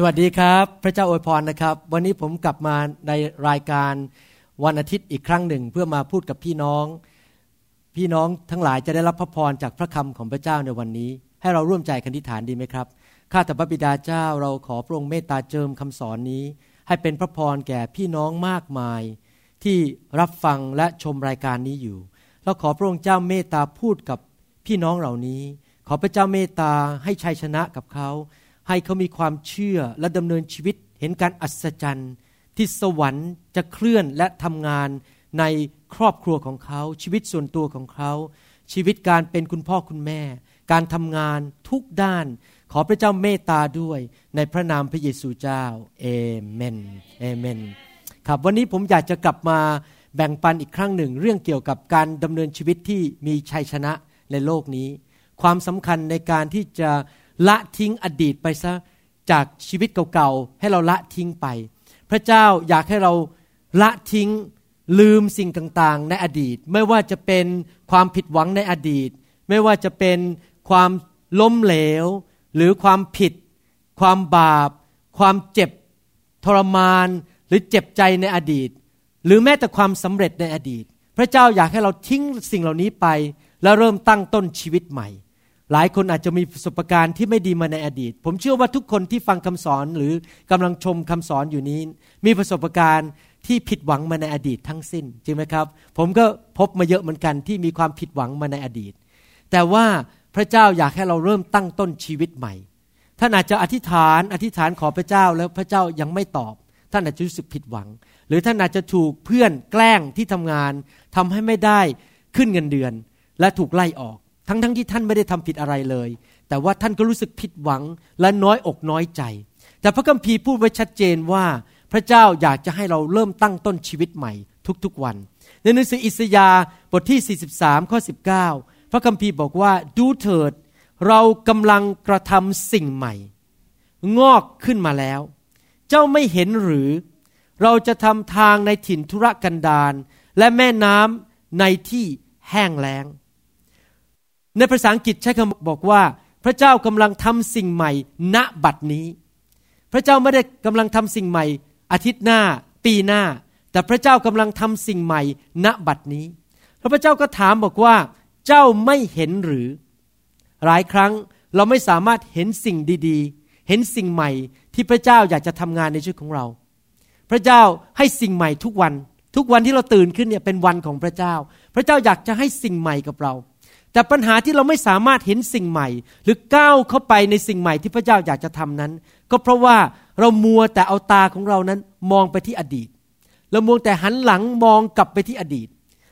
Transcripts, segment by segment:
สวัสดีครับ พระเจ้าอวยพรนะครับ วันนี้ผมกลับมาในรายการวันอาทิตย์อีกครั้งหนึ่ง เพื่อมาพูดกับพี่น้อง พี่น้องทั้งหลายจะได้รับพระพรจากพระคำของพระเจ้าในวันนี้ ให้เราร่วมใจกันทิฐานดีไหมครับข้าแต่พระบิดาเจ้าเราขอพระองค์เมตตาเจิมคำสอนนี้ ให้เป็นพระพรแก่พี่น้องมากมาย ที่รับฟังและชมรายการนี้อยู่เราขอพระองค์เจ้าเมตตาพูดกับพี่น้องเหล่านี้ ขอพระเจ้าเมตตาให้ชัยชนะกับเขา ให้เขามีความเชื่อและดำเนินชีวิตเห็นการอัศจรรย์ที่สวรรค์จะเคลื่อนและทำงานในครอบครัวของเขาชีวิตส่วนตัวของเขา ชีวิตการเป็นคุณพ่อคุณแม่ การทำงานทุกด้าน ขอพระเจ้าเมตตาด้วยในพระนามพระเยซูเจ้าเอเมนเอเมนครับวันนี้ผมอยากจะกลับมาแบ่งปันอีกครั้งหนึ่ง เรื่องเกี่ยวกับการดำเนินชีวิตที่มีชัยชนะในโลกนี้ ความสำคัญในการที่จะ ละทิ้งอดีตไปซะจากชีวิตเก่าๆ ให้เราละทิ้งไป พระเจ้าอยากให้เราละทิ้งลืมสิ่งต่างๆ ในอดีต ไม่ว่าจะเป็นความผิดหวังในอดีต ไม่ว่าจะเป็นความล้มเหลว หรือความผิด ความบาป ความเจ็บทรมาน หรือเจ็บใจในอดีต หรือแม้แต่ความสำเร็จในอดีต พระเจ้าอยากให้เราทิ้งสิ่งเหล่านี้ไป แล้วเริ่มตั้งต้นชีวิตใหม่ หลายคนอาจจะมีประสบการณ์ที่ไม่ดีมาในอดีต ผมเชื่อว่าทุกคนที่ฟังคำสอนหรือกำลังชมคำสอนอยู่นี้ มีประสบการณ์ที่ผิดหวังมาในอดีตทั้งสิ้นจริงไหมครับ ผมก็พบมาเยอะเหมือนกันที่มีความผิดหวังมาในอดีต แต่ว่าพระเจ้าอยากให้เราเริ่มตั้งต้นชีวิตใหม่ ท่านอาจจะอธิษฐาน อธิษฐานขอพระเจ้าแล้วพระเจ้ายังไม่ตอบ ท่านอาจจะรู้สึกผิดหวัง หรือท่านอาจจะถูกเพื่อนแกล้งที่ทำงานทำให้ไม่ได้ขึ้นเงินเดือน และถูกไล่ออก ทั้งๆทที่ท่านไม่ได้ทำผิดอะไรเลย แต่ว่าท่านก็รู้สึกผิดหวังและน้อยอกน้อยใจ แต่พระคัมภีร์พูดไว้ชัดเจนว่า พระเจ้าอยากจะให้เราเริ่มตั้งต้นชีวิตใหม่ทุกๆวัน ในหนังสืออิสยาห์บทที่ 43 ข้อ 19 พระคัมภีร์บอกว่าดูเถิด เรากำลังกระทำสิ่งใหม่ งอกขึ้นมาแล้ว เจ้าไม่เห็นหรือ เราจะทำทางในถิ่นทุรกันดารและแม่น้ำในที่แห้งแล้ง ในภาษาอังกฤษใช้คำบอกว่า พระเจ้ากำลังทำสิ่งใหม่ ณบัดนี้ พระเจ้าไม่ได้กำลังทำสิ่งใหม่ อาทิตย์หน้า ปีหน้า แต่พระเจ้ากำลังทำสิ่งใหม่ ณบัดนี้พระเจ้าก็ถามบอกว่า เจ้าไม่เห็นหรือ หลายครั้งเราไม่สามารถเห็นสิ่งดีๆ เห็นสิ่งใหม่ที่พระเจ้าอยากจะทำงานในชีวิตของเรา พระเจ้าให้สิ่งใหม่ทุกวัน ทุกวันที่เราตื่นขึ้นเนี่ยเป็นวันของพระเจ้า พระเจ้าอยากจะให้สิ่งใหม่กับเรา แต่ปัญหาที่เราไม่สามารถเห็นสิ่งใหม่ หรือก้าวเข้าไปในสิ่งใหม่ที่พระเจ้าอยากจะทำนั้น ก็เพราะว่าเรามัวแต่เอาตาของเรานั้นมองไปที่อดีต เรามัวแต่หันหลังมองกลับไปที่อดีต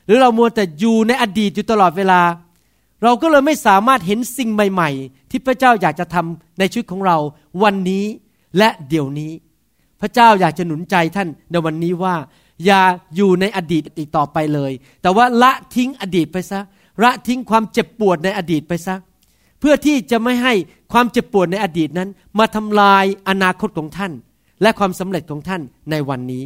หรือเรามัวแต่อยู่ในอดีตอยู่ตลอดเวลา เราก็เลยไม่สามารถเห็นสิ่งใหม่ ๆ ที่พระเจ้าอยากจะทำในชีวิตของเราวันนี้และเดี๋ยวนี้ พระเจ้าอยากจะหนุนใจท่านในวันนี้ว่า อย่าอยู่ในอดีตอีกต่อไปเลย แต่ว่าละทิ้งอดีตไปซะ ละทิ้งความเจ็บปวดในอดีตไปซะ เพื่อที่จะไม่ให้ความเจ็บปวดในอดีตนั้น มาทำลายอนาคตของท่าน และความสำเร็จของท่านในวันนี้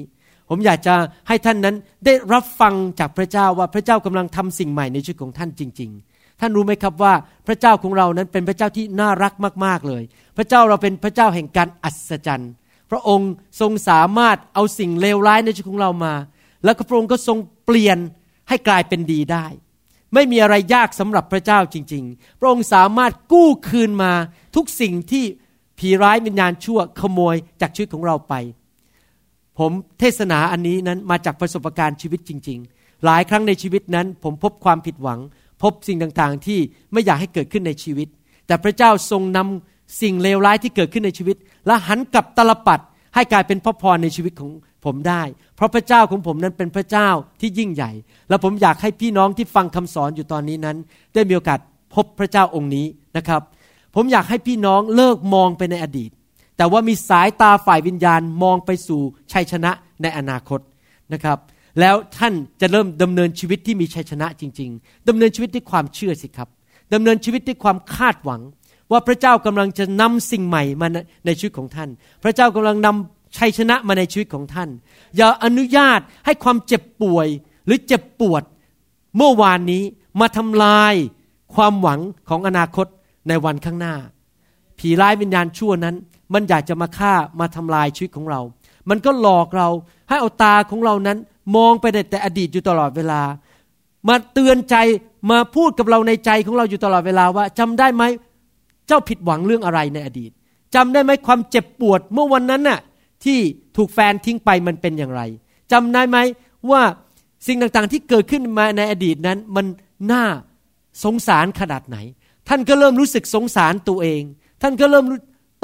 ผมอยากจะให้ท่านนั้นได้รับฟังจากพระเจ้าว่าพระเจ้ากำลังทำสิ่งใหม่ในชีวิตของท่านจริง ๆ ท่านรู้ไหมครับว่าพระเจ้าของเรานั้นเป็นพระเจ้าที่น่ารักมากๆเลย พระเจ้าเราเป็นพระเจ้าแห่งการอัศจรรย์ พระองค์ทรงสามารถเอาสิ่งเลวร้ายในชีวิตของเรามา แล้วพระองค์ก็ทรงเปลี่ยนให้กลายเป็นดีได้ ไม่มีอะไรยากสำหรับพระเจ้าจริง ๆ พระองค์สามารถกู้คืนมาทุกสิ่งที่ผีร้ายวิญญาณชั่วขโมยจากชีวิตของเราไป ผมเทศนาอันนี้นั้นมาจากประสบการณ์ชีวิตจริง ๆ หลายครั้งในชีวิตนั้น ผมพบความผิดหวัง พบสิ่งต่างๆ ที่ไม่อยากให้เกิดขึ้นในชีวิต แต่พระเจ้าทรงนำสิ่งเลวร้ายที่เกิดขึ้นในชีวิต และหันกลับตลปัดให้กลายเป็นพระพรในชีวิตของ ผมได้ เพราะพระเจ้าของผมนั้นเป็นพระเจ้าที่ยิ่งใหญ่ และผมอยากให้พี่น้องที่ฟังคำสอนอยู่ตอนนี้นั้น ได้มีโอกาสพบพระเจ้าองค์นี้นะครับ ผมอยากให้พี่น้องเลิกมองไปในอดีต แต่ว่ามีสายตาฝ่ายวิญญาณมองไปสู่ชัยชนะในอนาคตนะครับ แล้วท่านจะเริ่มดำเนินชีวิตที่มีชัยชนะจริง ๆดำเนินชีวิตด้วยความเชื่อสิครับดำเนินชีวิตด้วยความคาดหวังว่าพระเจ้ากำลังจะนำสิ่งใหม่มาในชีวิตของท่าน พระเจ้ากำลังนำ ชัยชนะมาในชีวิตของท่าน อย่าอนุญาตให้ความเจ็บป่วยหรือเจ็บปวด เมื่อวานนี้มาทำลายความหวังของอนาคตในวันข้างหน้า ผีร้ายวิญญาณชั่วนั้น มันอยากจะมาฆ่ามาทำลายชีวิตของเรา มันก็หลอกเราให้เอาตาของเรานั้นมองไปแต่อดีตอยู่ตลอดเวลา มาเตือนใจมาพูดกับเราในใจของเราอยู่ตลอดเวลาว่าจำได้ไหมเจ้าผิดหวังเรื่องอะไรในอดีตจำได้ไหมความเจ็บปวดเมื่อวันนั้นน่ะ ที่ถูกแฟนทิ้งไปมันเป็นอย่างไรจำได้ไหมว่าสิ่งต่างๆที่เกิดขึ้นมาในอดีตนั้นมันน่าสงสารขนาดไหน ท่านก็เริ่มรู้สึกสงสารตัวเอง ท่านก็เริ่ม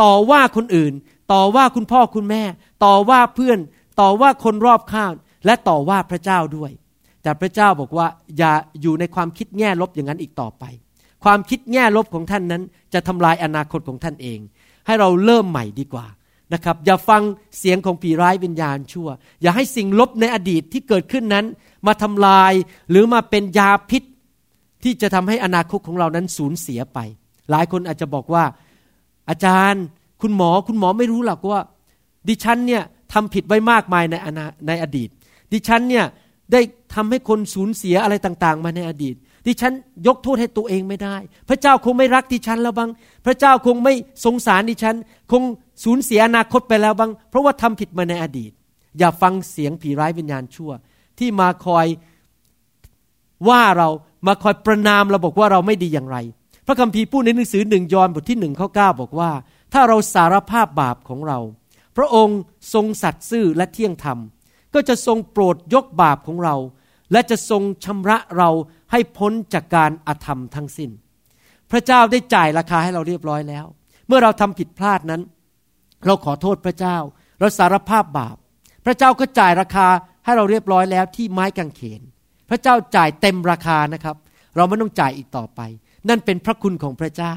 ต่อว่าคนอื่น ต่อว่าคุณพ่อคุณแม่ ต่อว่าเพื่อน ต่อว่าคนรอบข้างและต่อว่าพระเจ้าด้วย แต่พระเจ้าบอกว่าอย่าอยู่ในความคิดแง่ลบอย่างนั้นอีกต่อไป ความคิดแง่ลบของท่านนั้นจะทำลายอนาคตของท่านเอง ให้เราเริ่มใหม่ดีกว่า นะครับอย่าฟังเสียงของผีร้ายวิญญาณชั่ว อย่าให้สิ่งลบในอดีตที่เกิดขึ้นนั้น มาทำลายหรือมาเป็นยาพิษ ที่จะทำให้อนาคตของเรานั้นสูญเสียไป หลายคนอาจจะบอกว่า อาจารย์ คุณหมอคุณหมอไม่รู้หรอกว่า ดิฉันเนี่ยทำผิดไว้มากมายในในอดีต ดิฉันเนี่ยได้ทำให้คนสูญเสียอะไรต่าง ๆ มาในอดีต ดิฉันยกโทษให้ตัวเองไม่ได้ พระเจ้าคงไม่รักดิฉันแล้วบ้าง พระเจ้าคงไม่สงสารดิฉัน คงสูญเสียอนาคตไปแล้วบ้าง เพราะว่าทำผิดมาในอดีต อย่าฟังเสียงผีร้ายวิญญาณชั่ว ที่มาคอยว่าเรามาคอยประนามเราบอกว่าเราไม่ดีอย่างไร พระคัมภีร์พูดในหนังสือหนึ่งยอห์นบทที่หนึ่งข้อเก้าบอกว่า ถ้าเราสารภาพบาปของเรา พระองค์ทรงสัตย์ซื่อและเที่ยงธรรม ก็จะทรงโปรดยกบาปของเรา และจะทรงชำระเรา ให้พ้นจากการอาธรรมทั้งสิน้น พระเจ้าได้จ่ายราคาให้เราเรียบร้อยแล้ว เมื่อเราทำผิดพลาดนั้น เราขอโทษพระเจ้า เราสารภาพบาป พระเจ้าก็จ่ายราคาให้เราเรียบร้อยแล้วที่ไม้กางเขน พระเจ้าจ่ายเต็มราคานะครับ เราไม่ต้องจ่ายอีกต่อไป นั่นเป็นพระคุณของพระเจ้า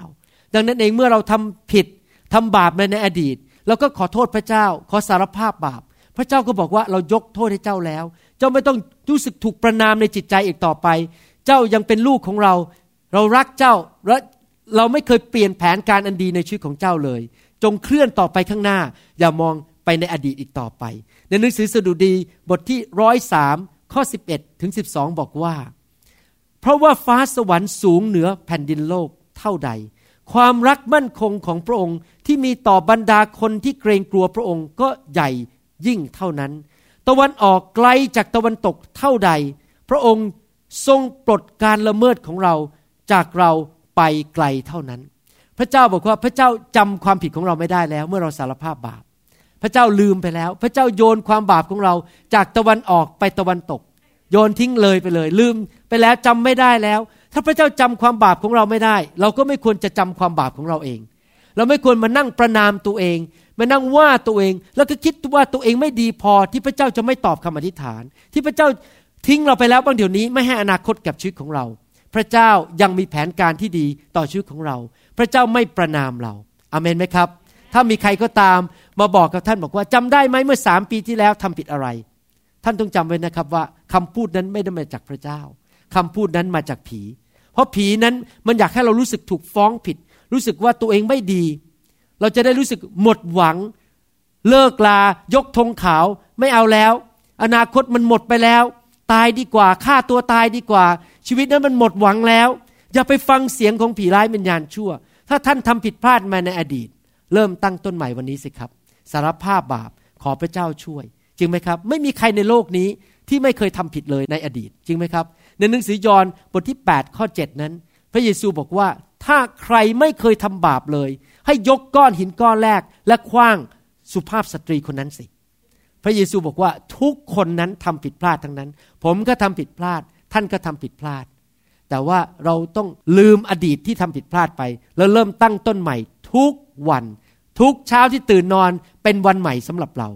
ดังนั้นเองเมื่อเราทำผิดทำบาปในอดีตเราก็ขอโทษพระเจ้า ขอสารภาพบาป พระเจ้าก็บอกว่าเรายกโทษให้เจ้าแล้ว เจ้าไม่ต้องรู้สึกถูกประนามในจิตใจอีกต่อไป เจ้ายังเป็นลูกของเรา เรารักเจ้าและเราไม่เคยเปลี่ยนแผนการอันดีในชีวิตของเจ้าเลย จงเคลื่อนต่อไปข้างหน้า อย่ามองไปในอดีตอีกต่อไป ในหนังสือสดุดีบทที่ร้อยสามข้อ 11 ถึง 12 บอกว่า เพราะว่าฟ้าสวรรค์สูงเหนือแผ่นดินโลกเท่าใด ความรักมั่นคงของพระองค์ที่มีต่อบรรดาคนที่เกรงกลัวพระองค์ก็ใหญ่ยิ่งเท่านั้น ตะวันออกไกลจากตะวันตกเท่าใด พระองค์ ทรงปลดการละเมิดของเราจากเราไปไกลเท่านั้น พระเจ้าบอกว่าพระเจ้าจำความผิดของเราไม่ได้แล้ว เมื่อเราสารภาพบาป พระเจ้าลืมไปแล้ว พระเจ้าโยนความบาปของเราจากตะวันออกไปตะวันตก โยนทิ้งเลยไปเลย ลืมไปแล้วจำไม่ได้แล้ว ถ้าพระเจ้าจำความบาปของเราไม่ได้ เราก็ไม่ควรจะจำความบาปของเราเอง เราไม่ควรมานั่งประนามตัวเองมานั่งว่าตัวเองแล้วก็คิดว่าตัวเองไม่ดีพอที่พระเจ้าจะไม่ตอบคำอธิษฐาน ที่พระเจ้า ทิ้งเราไปแล้วบางเดี๋ยวนี้ไม่ให้อนาคตกับชีวิตของเรา พระเจ้ายังมีแผนการที่ดีต่อชีวิตของเรา พระเจ้าไม่ประนามเราอเมนไหมครับ ถ้ามีใครก็ตามมาบอกกับท่านบอกว่าจำได้ไหมเมื่อสามปีที่แล้วทำผิดอะไร ท่านต้องจำไว้นะครับว่าคำพูดนั้นไม่ได้มาจากพระเจ้าคำพูดนั้นมาจากผี เพราะผีนั้นมันอยากให้เรารู้สึกถูกฟ้องผิด รู้สึกว่าตัวเองไม่ดี เราจะได้รู้สึกหมดหวัง เลิกลายกธงขาวไม่เอาแล้ว อนาคตมันหมดไปแล้ว ตายดีกว่าฆ่าตัวตายดีกว่า ชีวิตนั้นมันหมดหวังแล้ว อย่าไปฟังเสียงของผีร้ายวิญญาณชั่ว ถ้าท่านทำผิดพลาดมาในอดีต เริ่มตั้งต้นใหม่วันนี้สิครับ สารภาพบาปขอพระเจ้าช่วย จริงไหมครับ ไม่มีใครในโลกนี้ที่ไม่เคยทำผิดเลยในอดีต จริงไหมครับ ในหนังสือยอห์นบทที่ 8 ข้อ 7 นั้น พระเยซูบอกว่าถ้าใครไม่เคยทำบาปเลย ให้ยกก้อนหินก้อนแรก และคว้างสุภาพสตรีคนนั้นสิพระเยซูบอกว่าทุกคนนั้นทำผิดพลาดทั้งนั้น ผมก็ทำผิดพลาด ท่านก็ทำผิดพลาด แต่ว่าเราต้องลืมอดีตที่ทำผิดพลาดไป แล้วเริ่มตั้งต้นใหม่ทุกวัน ทุกเช้าที่ตื่นนอนเป็นวันใหม่สำหรับเรา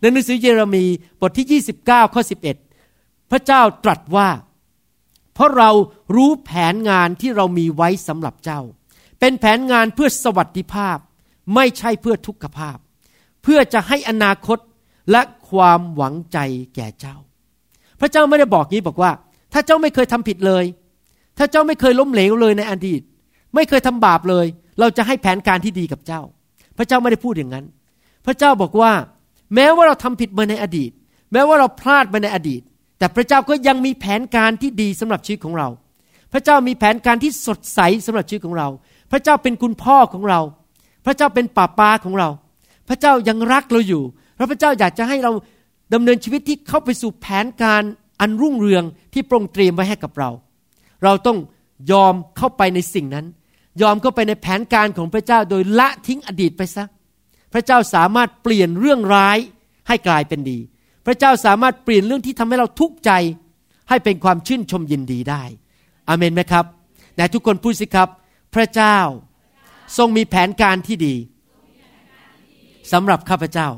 ในหนังสือเยเรมีบทที่ 29ข้อ11 พระเจ้าตรัสว่า เพราะเรารู้แผนงานที่เรามีไว้สำหรับเจ้า เป็นแผนงานเพื่อสวัสดิภาพ ไม่ใช่เพื่อทุกขภาพ เพื่อจะให้อนาคตและความหวังใจแก่เจ้า พระเจ้าไม่ได้บอกงี้บอกว่า ถ้าเจ้าไม่เคยทำผิดเลย ถ้าเจ้าไม่เคยล้มเหลวเลยในอดีต ไม่เคยทำบาปเลย เราจะให้แผนการที่ดีกับเจ้า พระเจ้าไม่ได้พูดอย่างนั้น พระเจ้าบอกว่า แม้ว่าเราทำผิดมาในอดีต แม้ว่าเราพลาดมาในอดีต แต่พระเจ้าก็ยังมีแผนการที่ดีสำหรับชีวิตของเรา พระเจ้ามีแผนการที่สดใสสำหรับชีวิตของเรา พระเจ้าเป็นคุณพ่อของเรา พระเจ้าเป็นป่าปาของเรา พระเจ้ายังรักเราอยู่แล้วพระเจ้าอยากจะให้เรา ดำเนินชีวิตที่เข้าไปสู่แผนการอันรุ่งเรืองที่ปรงเตรียมไว้ให้กับเรา เราต้องยอมเข้าไปในสิ่งนั้น ยอมเข้าไปในแผนการของพระเจ้าโดยละทิ้งอดีตไปซะ พระเจ้าสามารถเปลี่ยนเรื่องร้ายให้กลายเป็นดี พระเจ้าสามารถเปลี่ยนเรื่องที่ทำให้เราทุกข์ใจ ให้เป็นความชื่นชมยินดีได้อเมนไหมครับแต่ทุกคนพูดสิครับ พระเจ้าทรงมีแผนการที่ดีสำหรับข้าพเจ้า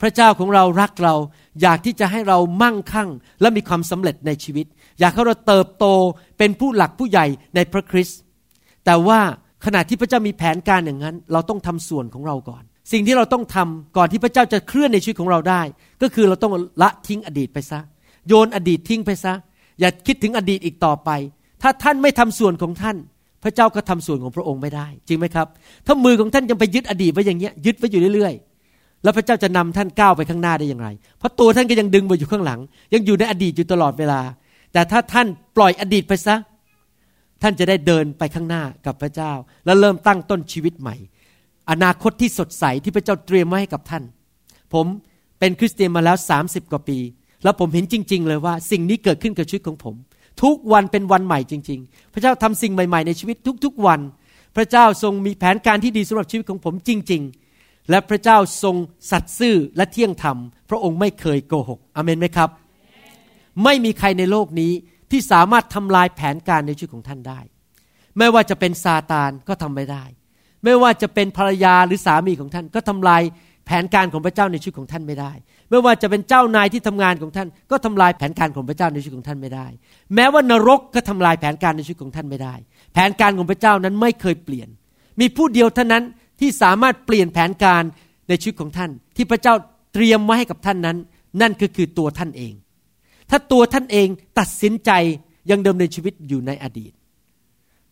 พระเจ้าของเรารักเรา อยากที่จะให้เรามั่งคั่ง และมีความสำเร็จในชีวิต อยากให้เราเติบโตเป็นผู้หลักผู้ใหญ่ในพระคริสต์แต่ว่าขณะที่พระเจ้ามีแผนการอย่างนั้น เราต้องทำส่วนของเราก่อน สิ่งที่เราต้องทำก่อนที่พระเจ้าจะเคลื่อนในชีวิตของเราได้ ก็คือเราต้องละทิ้งอดีตไปซะ โยนอดีตทิ้งไปซะ อย่าคิดถึงอดีตอีกต่อไป ถ้าท่านไม่ทำส่วนของท่าน พระเจ้าก็ทำส่วนของพระองค์ไม่ได้ จริงไหมครับ ถ้ามือของท่านยังไปยึดอดีตไว้อย่างเงี้ยยึดไว้อยู่เรื่อยๆ แล้วพระเจ้าจะนำท่านก้าวไปข้างหน้าได้อย่างไร เพราะตัวท่านก็ยังดึงไปอยู่ข้างหลัง ยังอยู่ในอดีตอยู่ตลอดเวลา แต่ถ้าท่านปล่อยอดีตไปซะ ท่านจะได้เดินไปข้างหน้ากับพระเจ้า แล้วเริ่มตั้งต้นชีวิตใหม่ อนาคตที่สดใสที่พระเจ้าเตรียมไว้ให้กับท่าน ผมเป็นคริสเตียนมาแล้ว 30 กว่าปี แล้วผมเห็นจริง ๆ เลยว่า สิ่งนี้เกิดขึ้นกับชีวิตของผม ทุกวันเป็นวันใหม่จริง ๆ พระเจ้าทำสิ่งใหม่ ๆ ในชีวิตทุก ๆ วัน พระเจ้าทรงมีแผนการที่ดีสำหรับชีวิตของผมจริง ๆ และพระเจ้าทรงสัตย์ซื่อและเที่ยงธรรม พระองค์ไม่เคยโกหกอเมนไหมครับ ไม่มีใครในโลกนี้ที่สามารถทำลายแผนการในชีวิตของท่านได้ ไม่ว่าจะเป็นซาตานก็ทำไม่ได้ ไม่ว่าจะเป็นภรรยาหรือสามีของท่าน ก็ทำลายแผนการของพระเจ้าในชีวิตของท่านไม่ได้ ไม่ว่าจะเป็นเจ้านายที่ทำงานของท่าน ก็ทำลายแผนการของพระเจ้าในชีวิตของท่านไม่ได้ แม้ว่านรกก็ทำลายแผนการในชีวิตของท่านไม่ได้ แผนการของพระเจ้านั้นไม่เคยเปลี่ยน มีผู้เดียวเท่านั้น ที่สามารถเปลี่ยนแผนการในชีวิตของท่าน ที่พระเจ้าเตรียมไว้ให้กับท่านนั้น นั่นก็คือตัวท่านเอง ถ้าตัวท่านเองตัดสินใจยังเดิมในชีวิตอยู่ในอดีต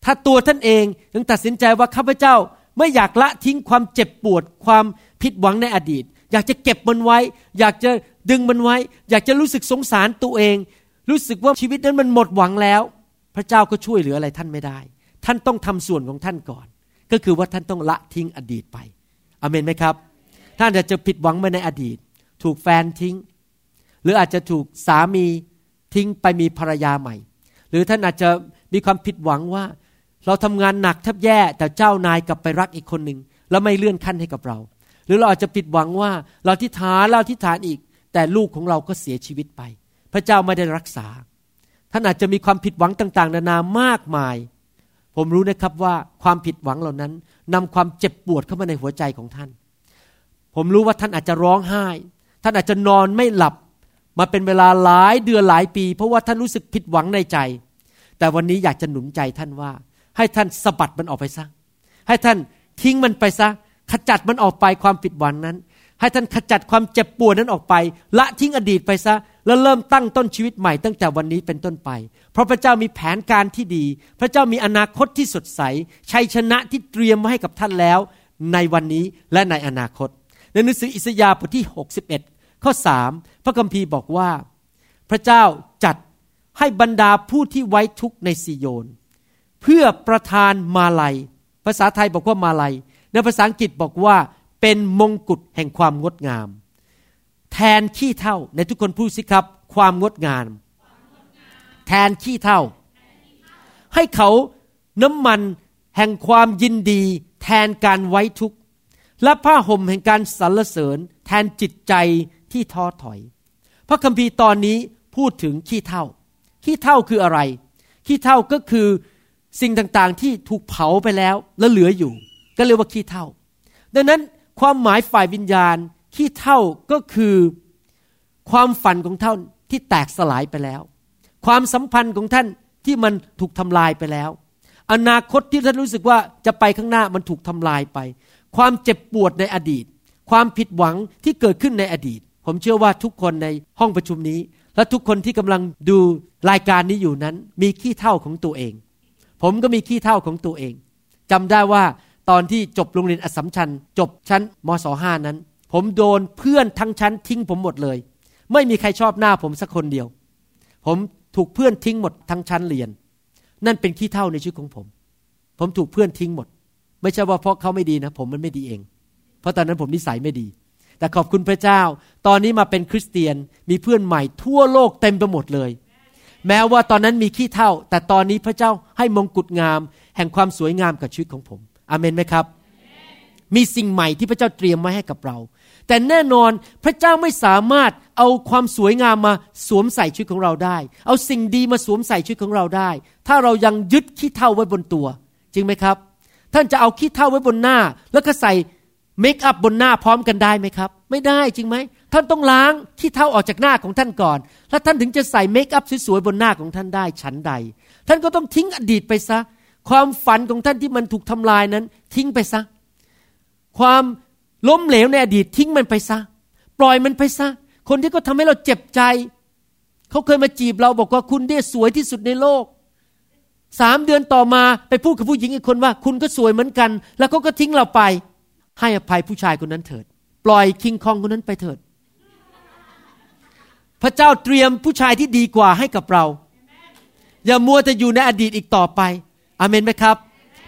ถ้าตัวท่านเองยังตัดสินใจว่าข้าพเจ้าไม่อยากละทิ้งความเจ็บปวดความผิดหวังในอดีต อยากจะเก็บมันไว้ อยากจะดึงมันไว้ อยากจะรู้สึกสงสารตัวเอง รู้สึกว่าชีวิตนั้นมันหมดหวังแล้ว พระเจ้าก็ช่วยเหลืออะไรท่านไม่ได้ ท่านต้องทำส่วนของท่านก่อน ก็คือว่าท่านต้องละทิ้งอดีตไปอเมนไหมครับ ท่านอาจจะผิดหวังมาในอดีต ถูกแฟนทิ้ง หรืออาจจะถูกสามีทิ้งไปมีภรรยาใหม่ หรือท่านอาจจะมีความผิดหวังว่า เราทำงานหนักแทบแย่แต่เจ้านายกลับไปรักอีกคนหนึ่งแล้วไม่เลื่อนขั้นให้กับเรา หรือเราอาจจะผิดหวังว่าเราทิฐานเราทิฐานอีก แต่ลูกของเราก็เสียชีวิตไป พระเจ้าไม่ได้รักษา ท่านอาจจะมีความผิดหวังต่าง ๆ นานามากมาย ผมรู้นะครับว่าความผิดหวังเหล่านั้นนำความเจ็บปวดเข้ามาในหัวใจของท่าน ผมรู้ว่าท่านอาจจะร้องไห้ ท่านอาจจะนอนไม่หลับ มาเป็นเวลาหลายเดือนหลายปี เพราะว่าท่านรู้สึกผิดหวังในใจ แต่วันนี้อยากจะหนุนใจท่านว่า ให้ท่านสะบัดมันออกไปซะ ให้ท่านทิ้งมันไปซะ ขจัดมันออกไปความผิดหวังนั้น ให้ท่านขจัดความเจ็บปวดนั้นออกไป ละทิ้งอดีตไปซะ แล้วเริ่มตั้งต้นชีวิตใหม่ตั้งแต่วันนี้เป็นต้นไป เพราะพระเจ้ามีแผนการที่ดี พระเจ้ามีอนาคตที่สดใส ชัยชนะที่เตรียมมาให้กับท่านแล้ว ในวันนี้และในอนาคต ในหนังสืออิสยาห์บทที่ 61 ข้อ 3 พระคัมภีร์บอกว่า พระเจ้าจัดให้บรรดาผู้ที่ไว้ทุกข์ในซิโยน เพื่อประทานมาลัย ภาษาไทยบอกว่ามาลัย ในภาษาอังกฤษบอกว่าเป็นมงกุฎแห่งความงดงาม แทนขี้เท่าในทุกคนพูดสิครับ ความงดงาม แทนขี้เท่า ให้เขาน้ำมันแห่งความยินดี แทนการไว้ทุกข์และผ้าห่มแห่งการสรรเสริญ แทนจิตใจที่ท้อถอย พระคัมภีร์ตอนนี้พูดถึงขี้เท่า ขี้เท่าคืออะไร ขี้เท่าก็คือสิ่งต่างๆที่ถูกเผาไปแล้วแล้วเหลืออยู่ ก็เรียกว่าขี้เท่า ดังนั้นความหมายฝ่ายวิญญาณ ขี้เท่าก็คือความฝันของท่านที่แตกสลายไปแล้ว ความสัมพันธ์ของท่านที่มันถูกทำลายไปแล้ว อนาคตที่ท่านรู้สึกว่าจะไปข้างหน้ามันถูกทำลายไป ความเจ็บปวดในอดีต ความผิดหวังที่เกิดขึ้นในอดีต ผมเชื่อว่าทุกคนในห้องประชุมนี้ และทุกคนที่กำลังดูรายการนี้อยู่นั้น มีขี้เท่าของตัวเอง ผมก็มีขี้เท่าของตัวเองจำได้ว่าตอนที่จบโรงเรียนอสมชัญจบชั้นมศห้านั้น ผมโดนเพื่อนทั้งชั้นทิ้งผมหมดเลย ไม่มีใครชอบหน้าผมสักคนเดียว ผมถูกเพื่อนทิ้งหมดทั้งชั้นเรียน นั่นเป็นขี้เท่าในชีวิตของผม ผมถูกเพื่อนทิ้งหมด ไม่ใช่ว่าเพราะเขาไม่ดีนะ ผมมันไม่ดีเอง เพราะตอนนั้นผมนิสัยไม่ดี แต่ขอบคุณพระเจ้า ตอนนี้มาเป็นคริสเตียนมีเพื่อนใหม่ทั่วโลกเต็มไปหมดเลย แม้ว่าตอนนั้นมีขี้เท่า แต่ตอนนี้พระเจ้าให้มงกุฎงาม แห่งความสวยงามกับชีวิตของผม อเมนไหมครับมีสิ่งใหม่ที่พระเจ้าเตรียมไว้ให้กับเรา แต่แน่นอนพระเจ้าไม่สามารถเอาความสวยงามมาสวมใส่ชีวิตของเราได้ เอาสิ่งดีมาสวมใส่ชีวิตของเราได้ ถ้าเรายังยึดขี้เท่าไว้บนตัว จริงไหมครับ ท่านจะเอาขี้เท่าไว้บนหน้า แล้วก็ใส่เมคอัพบนหน้าพร้อมกันได้ไหมครับ ไม่ได้จริงไหม ท่านต้องล้างขี้เท่าออกจากหน้าของท่านก่อน แล้วท่านถึงจะใส่เมคอัพสวยๆบนหน้าของท่านได้ฉันใด ท่านก็ต้องทิ้งอดีตไปซะ ความฝันของท่านที่มันถูกทำลายนั้น ทิ้งไปซะ ความ ล้มเหลวในอดีตทิ้งมันไปซะ ปล่อยมันไปซะ คนที่เขาทาให้เราเจ็บใจ เขาเคยมาจีบเราบอกว่าคุณเนี่ยสวยที่สุดในโลกสามเดือนต่อมาไปพูดกับผู้หญิงอีกคนว่า คุณก็สวยเหมือนกัน แล้วเขาก็ทิ้งเราไป ให้อภัยผู้ชายคนนั้นเถิด ปล่อยคิงคองคนนั้นไปเถิด พระเจ้าเตรียมผู้ชายที่ดีกว่าให้กับเรา อย่ามัวแต่อยู่ในอดีตอีกต่อไป อเมนไหมครับ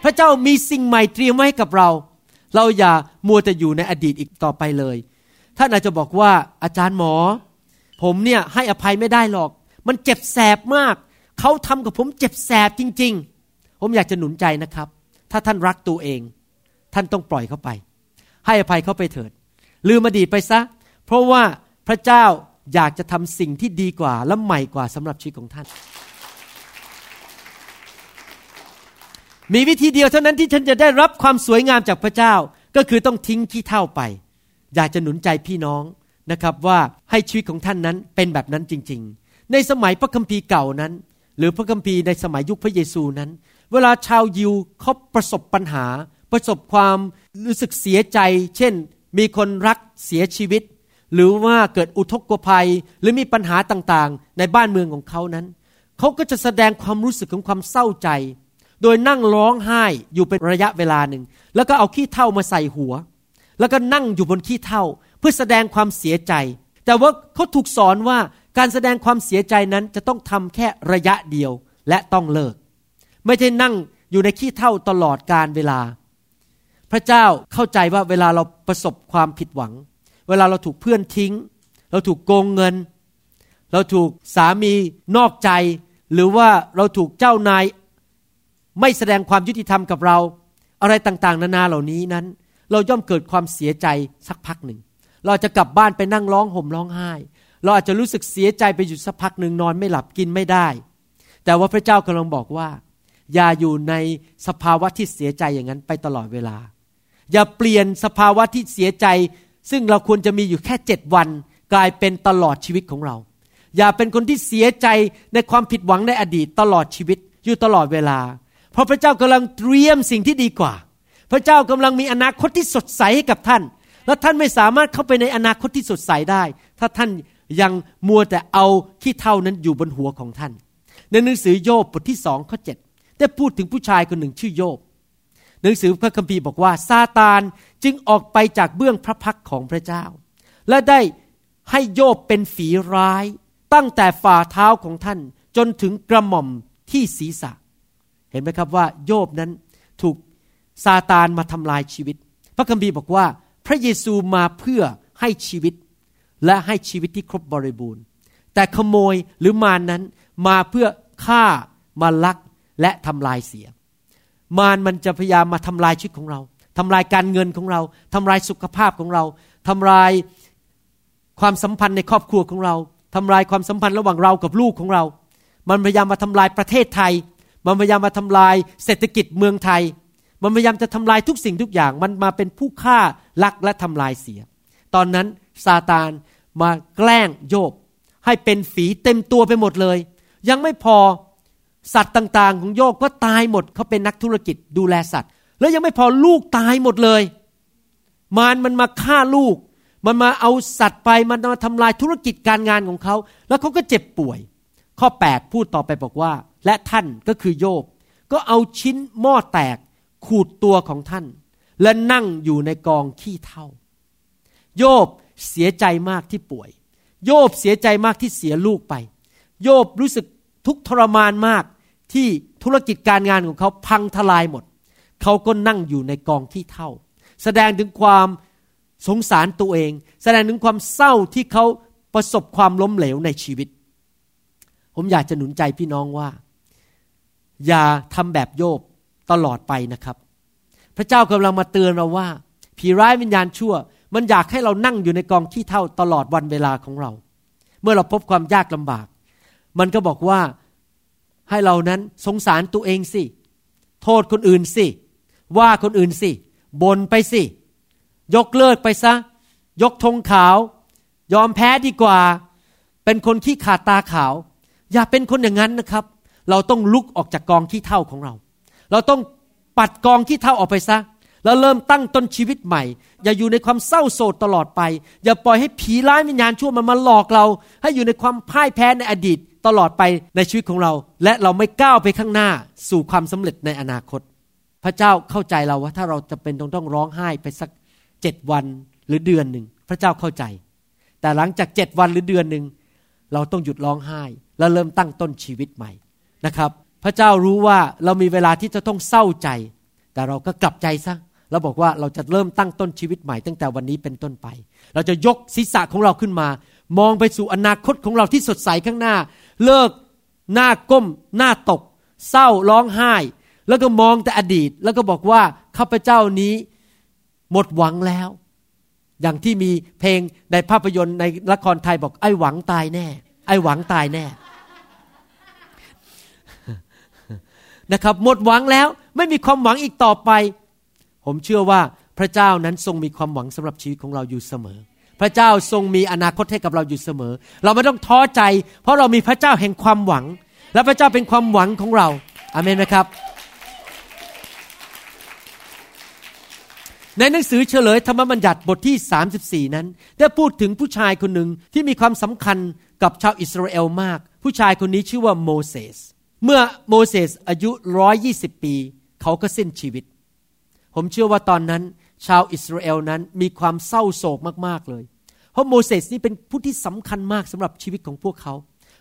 พระเจ้ามีสิ่งใหม่เตรียมไว้ให้กับเรา เราอย่ามัวแต่อยู่ในอดีตอีกต่อไปเลย ท่านอาจจะบอกว่าอาจารย์หมอ ผมเนี่ยให้อภัยไม่ได้หรอก มันเจ็บแสบมาก เขาทำกับผมเจ็บแสบจริง ๆ ผมอยากจะหนุนใจนะครับ ถ้าท่านรักตัวเอง ท่านต้องปล่อยเขาไป ให้อภัยเขาไปเถิด ลืมอดีตไปซะ เพราะว่าพระเจ้าอยากจะทำสิ่งที่ดีกว่าและใหม่กว่าสำหรับชีวิตของท่าน มีวิธีเดียวเท่านั้นที่ฉันจะได้รับความสวยงามจากพระเจ้า ก็คือต้องทิ้งขี้เท่าไป อยากจะหนุนใจพี่น้องนะครับว่าให้ชีวิตของท่านนั้นเป็นแบบนั้นจริง ๆ ในสมัยพระคัมภีร์เก่านั้น หรือพระคัมภีร์ในสมัยยุคพระเยซูนั้น เวลาชาวยิวเขาประสบปัญหา ประสบความรู้สึกเสียใจ เช่น มีคนรักเสียชีวิต หรือว่าเกิดอุทกภัยหรือมีปัญหาต่างๆ ในบ้านเมืองของเขานั้น เขาก็จะแสดงความรู้สึกของความเศร้าใจ โดยนั่งร้องไห้อยู่เป็นระยะเวลาหนึ่ง แล้วก็เอาขี้เท่ามาใส่หัว แล้วก็นั่งอยู่บนขี้เท่าเพื่อแสดงความเสียใจ แต่ว่าเขาถูกสอนว่าการแสดงความเสียใจนั้นจะต้องทำแค่ระยะเดียวและต้องเลิก ไม่ใช่นั่งอยู่ในขี้เท่าตลอดการเวลา พระเจ้าเข้าใจว่าเวลาเราประสบความผิดหวัง เวลาเราถูกเพื่อนทิ้ง เราถูกโกงเงิน เราถูกสามีนอกใจ หรือว่าเราถูกเจ้านาย ไม่แสดงความยุติธรรมกับเรา อะไรต่างๆ นานาเหล่านี้นั้น เราย่อมเกิดความเสียใจสักพักหนึ่ง เราจะกลับบ้านไปนั่งร้องห่มร้องไห้ เราอาจจะรู้สึกเสียใจไปอยู่สักพักหนึ่งนอนไม่หลับกินไม่ได้ แต่ว่าพระเจ้ากำลังบอกว่า อย่าอยู่ในสภาวะที่เสียใจอย่างนั้นไปตลอดเวลา อย่าเปลี่ยนสภาวะที่เสียใจ ซึ่งเราควรจะมีอยู่แค่เจ็ดวัน กลายเป็นตลอดชีวิตของเรา อย่าเป็นคนที่เสียใจในความผิดหวังในอดีตตลอดชีวิตอยู่ตลอดเวลา เพราะพระเจ้ากำลังเตรียมสิ่งที่ดีกว่า พระเจ้ากำลังมีอนาคตที่สดใสให้กับท่าน และท่านไม่สามารถเข้าไปในอนาคตที่สดใสได้ ถ้าท่านยังมัวแต่เอาขี้เท่านั้นอยู่บนหัวของท่าน ในหนังสือโยบบทที่สองข้อเจ็ดได้พูดถึงผู้ชายคนหนึ่งชื่อโยบ หนังสือพระคัมภีร์บอกว่าซาตานจึงออกไปจากเบื้องพระพักของพระเจ้า และได้ให้โยบเป็นฝีร้าย ตั้งแต่ฝ่าเท้าของท่านจนถึงกระหม่อมที่ศีรษะ เห็นไหมครับว่าโยบนั้นถูกซาตานมาทำลายชีวิต พระคัมภีร์บอกว่า พระเยซูมาเพื่อให้ชีวิตและให้ชีวิตที่ครบบริบูรณ์ แต่ขโมยหรือมารนนั้นมาเพื่อฆ่ามาลักและทำลายเสีย มารมันจะพยายามมาทำลายชีวิตของเราทำลายการเงินของเราทำลายสุขภาพของเราทำลายความสัมพันธ์ในครอบครัวของเราทำลายความสัมพันธ์ระหว่างเรากับลูกของเรา มันพยายามมาทำลายประเทศไทย มันพยายามมาทำลายเศรษฐกิจเมืองไทย มันพยายามจะทำลายทุกสิ่งทุกอย่าง มันมาเป็นผู้ฆ่าลักและทำลายเสีย ตอนนั้นซาตานมาแกล้งโยบ ให้เป็นฝีเต็มตัวไปหมดเลย ยังไม่พอสัตว์ต่างๆ ของโยบก็ตายหมดเขาเป็นนักธุรกิจดูแลสัตว์ แล้วยังไม่พอลูกตายหมดเลย มารมันมาฆ่าลูก มันมาเอาสัตว์ไปมันมาทำลายธุรกิจการงานของเขา แล้วเขาก็เจ็บป่วย ข้อ 8 พูดต่อไปบอกว่า และท่านก็คือโยบ ก็เอาชิ้นหม้อแตกขูดตัวของท่าน และนั่งอยู่ในกองขี้เท่า โยบเสียใจมากที่ป่วย โยบเสียใจมากที่เสียลูกไป โยบรู้สึกทุกทรมานมากที่ธุรกิจการงานของเขาพังทลายหมด เขาก็นั่งอยู่ในกองที่เท่า แสดงถึงความสงสารตัวเอง แสดงถึงความเศร้าที่เขาประสบความล้มเหลวในชีวิต ผมอยากจะหนุนใจพี่น้องว่า อย่าทำแบบโยบตลอดไปนะครับ พระเจ้ากำลังมาเตือนเราว่า ผีร้ายวิญญาณชั่ว มันอยากให้เรานั่งอยู่ในกองขี้เท่าตลอดวันเวลาของเรา เมื่อเราพบความยากลำบาก มันก็บอกว่าให้เรานั้นสงสารตัวเองสิ โทษคนอื่นสิ ว่าคนอื่นสิบ่นไปสิ ยกเลิกไปซะ ยกธงขาว ยอมแพ้ดีกว่า เป็นคนขี้ขาดตาขาว อย่าเป็นคนอย่างนั้นนะครับเเราต้องลุกออกจากกองขี้เท่าของเรา เราต้องปัดกองขี้เท่าออกไปซะแล้วเริ่มตั้งต้นชีวิตใหม่ อย่าอยู่ในความเศร้าโศกตลอดไป อย่าปล่อยให้ผีร้ายวิญญาณชั่วมันมาหลอกเรา ให้อยู่ในความพ่ายแพ้ในอดีตตลอดไปในชีวิตของเรา และเราไม่ก้าวไปข้างหน้าสู่ความสำเร็จในอนาคต พระเจ้าเข้าใจเราว่าถ้าเราจะเป็นต้องต้องร้องไห้ไปสักเจ็ดวันหรือเดือนหนึ่งพระเจ้าเข้าใจ แต่หลังจากเจ็ดวันหรือเดือนหนึ่งเราต้องหยุดร้องไห้ แล้วเริ่มตั้งต้นชีวิตใหม่ นะครับ พระเจ้ารู้ว่าเรามีเวลาที่จะต้องเศร้าใจ แต่เราก็กลับใจซะเราบอกว่าเราจะเริ่มตั้งต้นชีวิตใหม่ตั้งแต่วันนี้เป็นต้นไป เราจะยกศีรษะของเราขึ้นมา มองไปสู่อนาคตของเราที่สดใสข้างหน้า เลิกหน้าก้ม หน้าตก เศร้าร้องไห้ แล้วก็มองแต่อดีต แล้วก็บอกว่าข้าพเจ้านี้หมดหวังแล้ว อย่างที่มีเพลงในภาพยนตร์ในละครไทยบอกไอ้หวังตายแน่ ไอ้หวังตายแน่ นะครับ หมดหวังแล้วไม่มีความหวังอีกต่อไป ผมเชื่อว่าพระเจ้านั้นทรงมีความหวังสำหรับชีวิตของเราอยู่เสมอ พระเจ้าทรงมีอนาคตให้กับเราอยู่เสมอ เราไม่ต้องท้อใจ เพราะเรามีพระเจ้าแห่งความหวัง และพระเจ้าเป็นความหวังของเราอาเมนไหมครับ ในหนังสือเฉลยธรรมบัญญัติบทที่ 34 นั้น ได้พูดถึงผู้ชายคนหนึ่งที่มีความสำคัญกับชาวอิสราเอลมาก ผู้ชายคนนี้ชื่อว่าโมเสส เมื่อโมเสสอายุ120ปี เขาก็สิ้นชีวิต ผมเชื่อว่าตอนนั้น ชาวอิสราเอลนั้นมีความเศร้าโศกมากๆเลย เพราะโมเสสนี่เป็นผู้ที่สำคัญมากสำหรับชีวิตของพวกเขา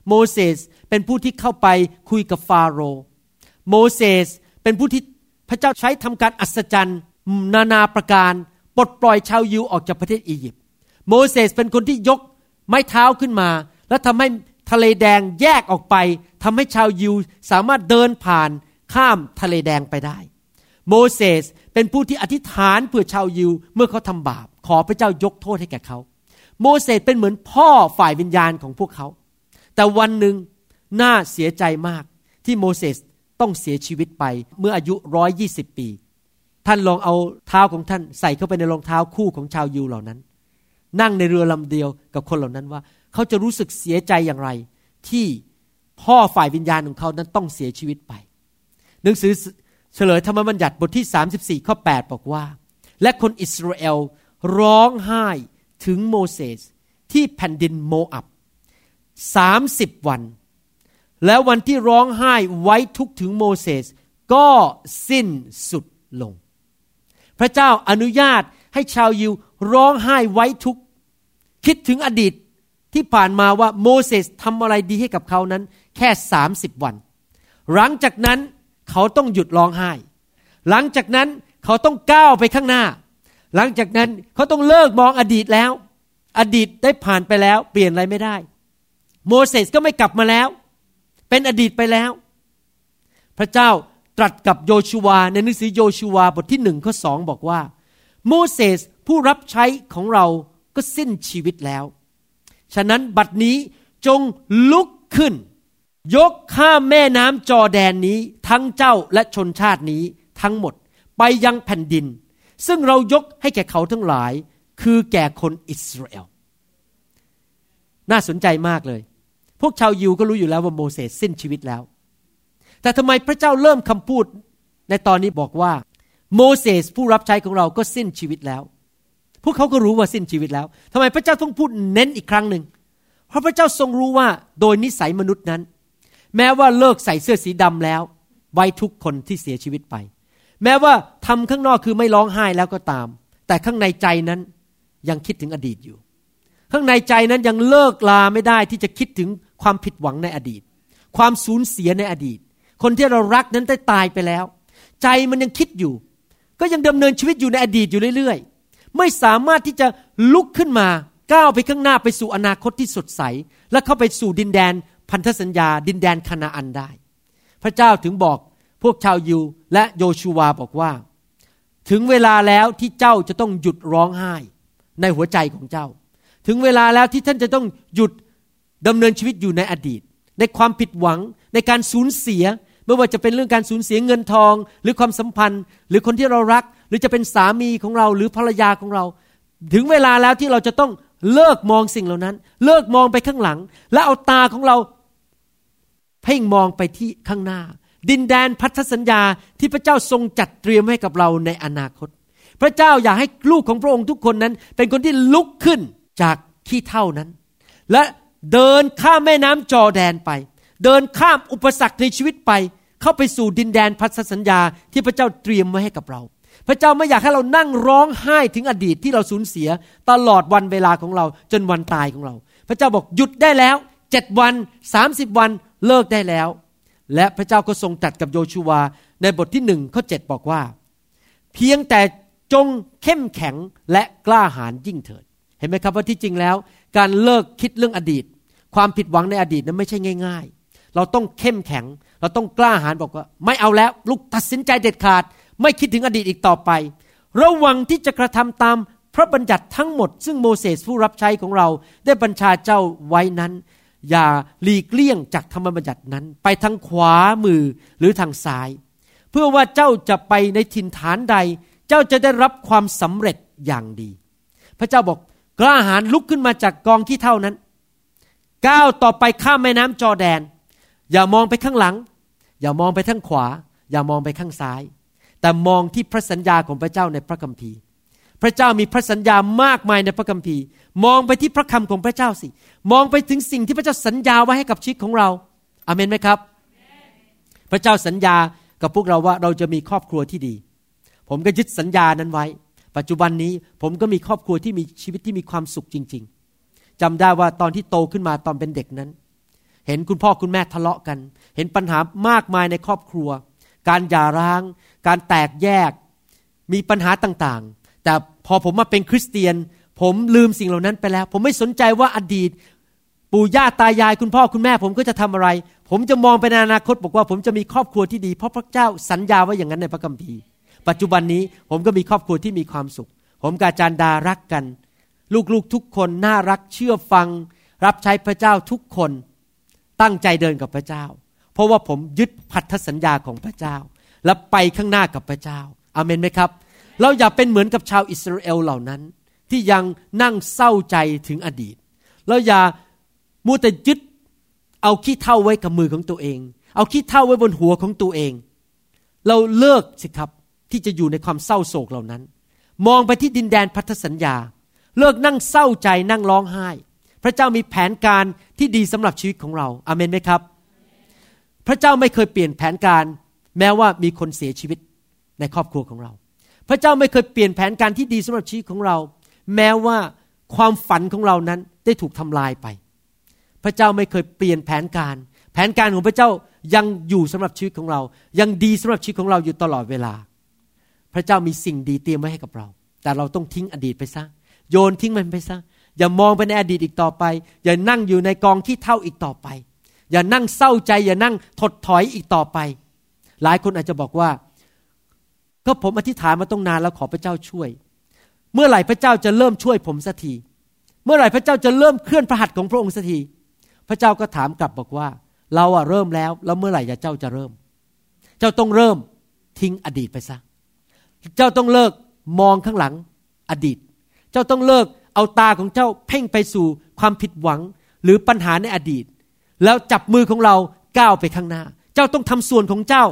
โมเสสเป็นผู้ที่เข้าไปคุยกับฟาโรห์โมเสสเป็นผู้ที่พระเจ้าใช้ทำการอัศจรรย์นานาประการปลดปล่อยชาวยิวออกจากประเทศอียิปต์ โมเสสเป็นคนที่ยกไม้เท้าขึ้นมา แล้วทำให้ ทะเลแดงแยกออกไปทำให้ชาวยิวสามารถเดินผ่านข้ามทะเลแดงไปได้ โมเสสเป็นผู้ที่อธิษฐานเพื่อชาวยิวเมื่อเขาทำบาป ขอพระเจ้ายกโทษให้แก่เขา โมเสสเป็นเหมือนพ่อฝ่ายวิญญาณของพวกเขา แต่วันหนึ่งน่าเสียใจมากที่โมเสสต้องเสียชีวิตไปเมื่ออายุร้อยยี่สิบปี ท่านลองเอาเท้าของท่านใส่เข้าไปในรองเท้าคู่ของชาวยิวเหล่านั้น นั่งในเรือลำเดียวกับคนเหล่านั้นว่า เขาจะรู้สึกเสียใจอย่างไร ที่พ่อฝ่ายวิญญาณของเขานั้นต้องเสียชีวิตไป หนังสือเฉลยธรรมบัญญัติบทที่ 34 ข้อ 8 บอกว่า และคนอิสราเอลร้องไห้ถึงโมเสสที่แผ่นดินโมอับสามสิบวัน แล้ววันที่ร้องไห้ไว้ทุกถึงโมเสสก็สิ้นสุดลง พระเจ้าอนุญาตให้ชาวยิวร้องไห้ไว้ทุกคิดถึงอดีต ที่ผ่านมาว่าโมเสสทำอะไรดีให้กับเขานั้น แค่สามสิบวัน หลังจากนั้นเขาต้องหยุดร้องไห้ หลังจากนั้นเขาต้องก้าวไปข้างหน้า หลังจากนั้นเขาต้องเลิกมองอดีตแล้ว อดีตได้ผ่านไปแล้ว เปลี่ยนอะไรไม่ได้ โมเสสก็ไม่กลับมาแล้ว เป็นอดีตไปแล้ว พระเจ้าตรัสกับโยชูวาในหนังสือโยชูวาบทที่หนึ่งข้อสองบอกว่า โมเสสผู้รับใช้ของเราก็สิ้นชีวิตแล้ว ฉะนั้นบัดนี้จงลุกขึ้น ยกข้ามแม่น้ำจอแดนนี้ทั้งเจ้าและชนชาตินี้ทั้งหมดไปยังแผ่นดิน ซึ่งเรายกให้แก่เขาทั้งหลาย คือแก่คนอิสราเอล น่าสนใจมากเลย พวกชาวยิวก็รู้อยู่แล้วว่าโมเสสสิ้นชีวิตแล้ว แต่ทำไมพระเจ้าเริ่มคำพูด ในตอนนี้บอกว่า โมเสสผู้รับใช้ของเราก็สิ้นชีวิตแล้ว พวกเขาก็รู้ว่าสิ้นชีวิตแล้วทำไมพระเจ้าต้องพูดเน้นอีกครั้งหนึ่ง เพราะพระเจ้าทรงรู้ว่าโดยนิสัยมนุษย์นั้น แม้ว่าเลิกใส่เสื้อสีดำแล้ว ไว้ทุกคนที่เสียชีวิตไป แม้ว่าทำข้างนอกคือไม่ร้องไห้แล้วก็ตาม แต่ข้างในใจนั้นยังคิดถึงอดีตอยู่ ข้างในใจนั้นยังเลิกลาไม่ได้ที่จะคิดถึงความผิดหวังในอดีต ความสูญเสียในอดีต คนที่เรารักนั้นได้ตายไปแล้ว ใจมันยังคิดอยู่ ก็ยังดำเนินชีวิตอยู่ในอดีตอยู่เรื่อย ไม่สามารถที่จะลุกขึ้นมาก้าวไปข้างหน้าไปสู่อนาคตที่สดใส และเข้าไปสู่ดินแดนพันธสัญญา ดินแดนคานาอันได้ พระเจ้าถึงบอกพวกชาวยิวและโยชูวาบอกว่า ถึงเวลาแล้วที่เจ้าจะต้องหยุดร้องไห้ ในหัวใจของเจ้า ถึงเวลาแล้วที่ท่านจะต้องหยุดดำเนินชีวิตอยู่ในอดีต ในความผิดหวังในการสูญเสียไม่ว่าจะเป็นเรื่องการสูญเสียเงินทอง หรือความสัมพันธ์ หรือคนที่เรารัก หรือจะเป็นสามีของเราหรือภรรยาของเรา ถึงเวลาแล้วที่เราจะต้องเลิกมองสิ่งเหล่านั้น เลิกมองไปข้างหลัง และเอาตาของเรา เพ่งมองไปที่ข้างหน้า ดินแดนพันธสัญญาที่พระเจ้าทรงจัดเตรียมให้กับเราในอนาคต พระเจ้าอยากให้ลูกของพระองค์ทุกคนนั้น เป็นคนที่ลุกขึ้นจากขี้เท่านั้น และเดินข้ามแม่น้ำจอแดนไป เดินข้ามอุปสรรคในชีวิตไป เข้าไปสู่ดินแดนพันธสัญญาที่พระเจ้าเตรียมไว้ให้กับเรา พระเจ้าไม่อยากให้เรานั่งร้องไห้ถึงอดีตที่เราสูญเสียตลอดวันเวลาของเราจนวันตายของเรา พระเจ้าบอกหยุดได้แล้วเจ็ดวันสามสิบวันเลิกได้แล้ว และพระเจ้าก็ทรงตัดกับโยชูวาในบทที่หนึ่งข้อเจ็ดบอกว่า เพียงแต่จงเข้มแข็งและกล้าหาญยิ่งเถิด เห็นไหมครับว่าที่จริงแล้ว การเลิกคิดเรื่องอดีต ความผิดหวังในอดีตนั้นไม่ใช่ง่าย ๆ เราต้องเข้มแข็ง เราต้องกล้าหาญบอกว่า ไม่เอาแล้วลูกตัดสินใจเด็ดขาด ไม่คิดถึงอดีตอีกต่อไป ระวังที่จะกระทำตามพระบัญญัติทั้งหมด ซึ่งโมเสสผู้รับใช้ของเราได้บัญชาเจ้าไว้นั้น อย่าหลีกเลี่ยงจากธรรมบัญญัตินั้น ไปทางขวามือหรือทางซ้าย เพื่อว่าเจ้าจะไปในถิ่นฐานใด เจ้าจะได้รับความสำเร็จอย่างดี พระเจ้าบอกกล้าหาญลุกขึ้นมาจากกองขี้เท่านั้นก้าวต่อไปข้ามแม่น้ำจอแดน อย่ามองไปข้างหลัง อย่ามองไปทางขวา อย่ามองไปข้างซ้าย แต่มองที่พระสัญญาของพระเจ้าในพระคัมภีร์ พระเจ้ามีพระสัญญามากมายในพระคัมภีร์ มองไปที่พระคำของพระเจ้าสิ มองไปถึงสิ่งที่พระเจ้าสัญญาไว้ให้กับชีวิตของเราอาเมนไหมครับ พระเจ้าสัญญากับพวกเราว่าเราจะมีครอบครัวที่ดี ผมก็ยึดสัญญานั้นไว้ ปัจจุบันนี้ผมก็มีครอบครัวที่มีชีวิตที่มีความสุขจริง ๆจำได้ว่าตอนที่โตขึ้นมาตอนเป็นเด็กนั้น เห็นคุณพ่อคุณแม่ทะเลาะกัน เห็นปัญหามากมายในครอบครัว การหย่าร้าง การแตกแยกมีปัญหาต่างๆ แต่พอผมมาเป็นคริสเตียน ผมลืมสิ่งเหล่านั้นไปแล้ว ผมไม่สนใจว่าอดีต ปู่ย่าตายายคุณพ่อคุณแม่ ผมก็จะทำอะไร ผมจะมองไปในอนาคตบอกว่า ผมจะมีครอบครัวที่ดีเพราะพระเจ้าสัญญาไว้อย่างนั้นในพระคัมภีร์ ปัจจุบันนี้ผมก็มีครอบครัวที่มีความสุข ผมกับอาจารย์ดารักกัน ลูกๆทุกคนน่ารักเชื่อฟัง รับใช้พระเจ้าทุกคนตั้งใจเดินกับพระเจ้า เพราะว่าผมยึดพันธสัญญาของพระเจ้า และไปข้างหน้ากับพระเจ้าอาเมนไหมครับ เราอย่าเป็นเหมือนกับชาวอิสราเอลเหล่านั้น ที่ยังนั่งเศร้าใจถึงอดีต เราอย่ามัวแต่ยึดเอาขี้เท่าไว้กับมือของตัวเอง เอาขี้เท่าไว้บนหัวของตัวเอง เราเลิกสิครับที่จะอยู่ในความเศร้าโศกเหล่านั้น มองไปที่ดินแดนพันธสัญญา เลิกนั่งเศร้าใจนั่งร้องไห้ พระเจ้ามีแผนการที่ดีสำหรับชีวิตของเราอาเมนไหมครับ พระเจ้าไม่เคยเปลี่ยนแผนการ แม้ว่ามีคนเสียชีวิตในครอบครัวของเรา พระเจ้าไม่เคยเปลี่ยนแผนการที่ดีสำหรับชีวิตของเรา แม้ว่าความฝันของเรานั้นได้ถูกทำลายไป พระเจ้าไม่เคยเปลี่ยนแผนการ แผนการของพระเจ้ายังอยู่สำหรับชีวิตของเรา ยังดีสำหรับชีวิตของเราอยู่ตลอดเวลา พระเจ้ามีสิ่งดีเตรียมไว้ให้กับเรา แต่เราต้องทิ้งอดีตไปซะ โยนทิ้งมันไปซะ อย่ามองไปในอดีตอีกต่อไป อย่านั่งอยู่ในกองที่เท่าอีกต่อไป อย่านั่งเศร้าใจ อย่านั่งถดถอยอีกต่อไป หลายคนอาจจะบอกว่า ก็ผมอธิษฐานมาต้องนานแล้วขอพระเจ้าช่วย เมื่อไหร่พระเจ้าจะเริ่มช่วยผมสักที เมื่อไหร่พระเจ้าจะเริ่มเคลื่อนพระหัตถ์ของพระองค์สักที พระเจ้าก็ถามกลับบอกว่า เราอะเริ่มแล้ว แล้วเมื่อไหร่จะเจ้าจะเริ่ม เจ้าต้องเริ่มทิ้งอดีตไปซะ เจ้าต้องเลิกมองข้างหลังอดีต เจ้าต้องเลิกเอาตาของเจ้าเพ่งไปสู่ความผิดหวังหรือปัญหาในอดีต แล้วจับมือของเราก้าวไปข้างหน้า เจ้าต้องทำส่วนของเจ้า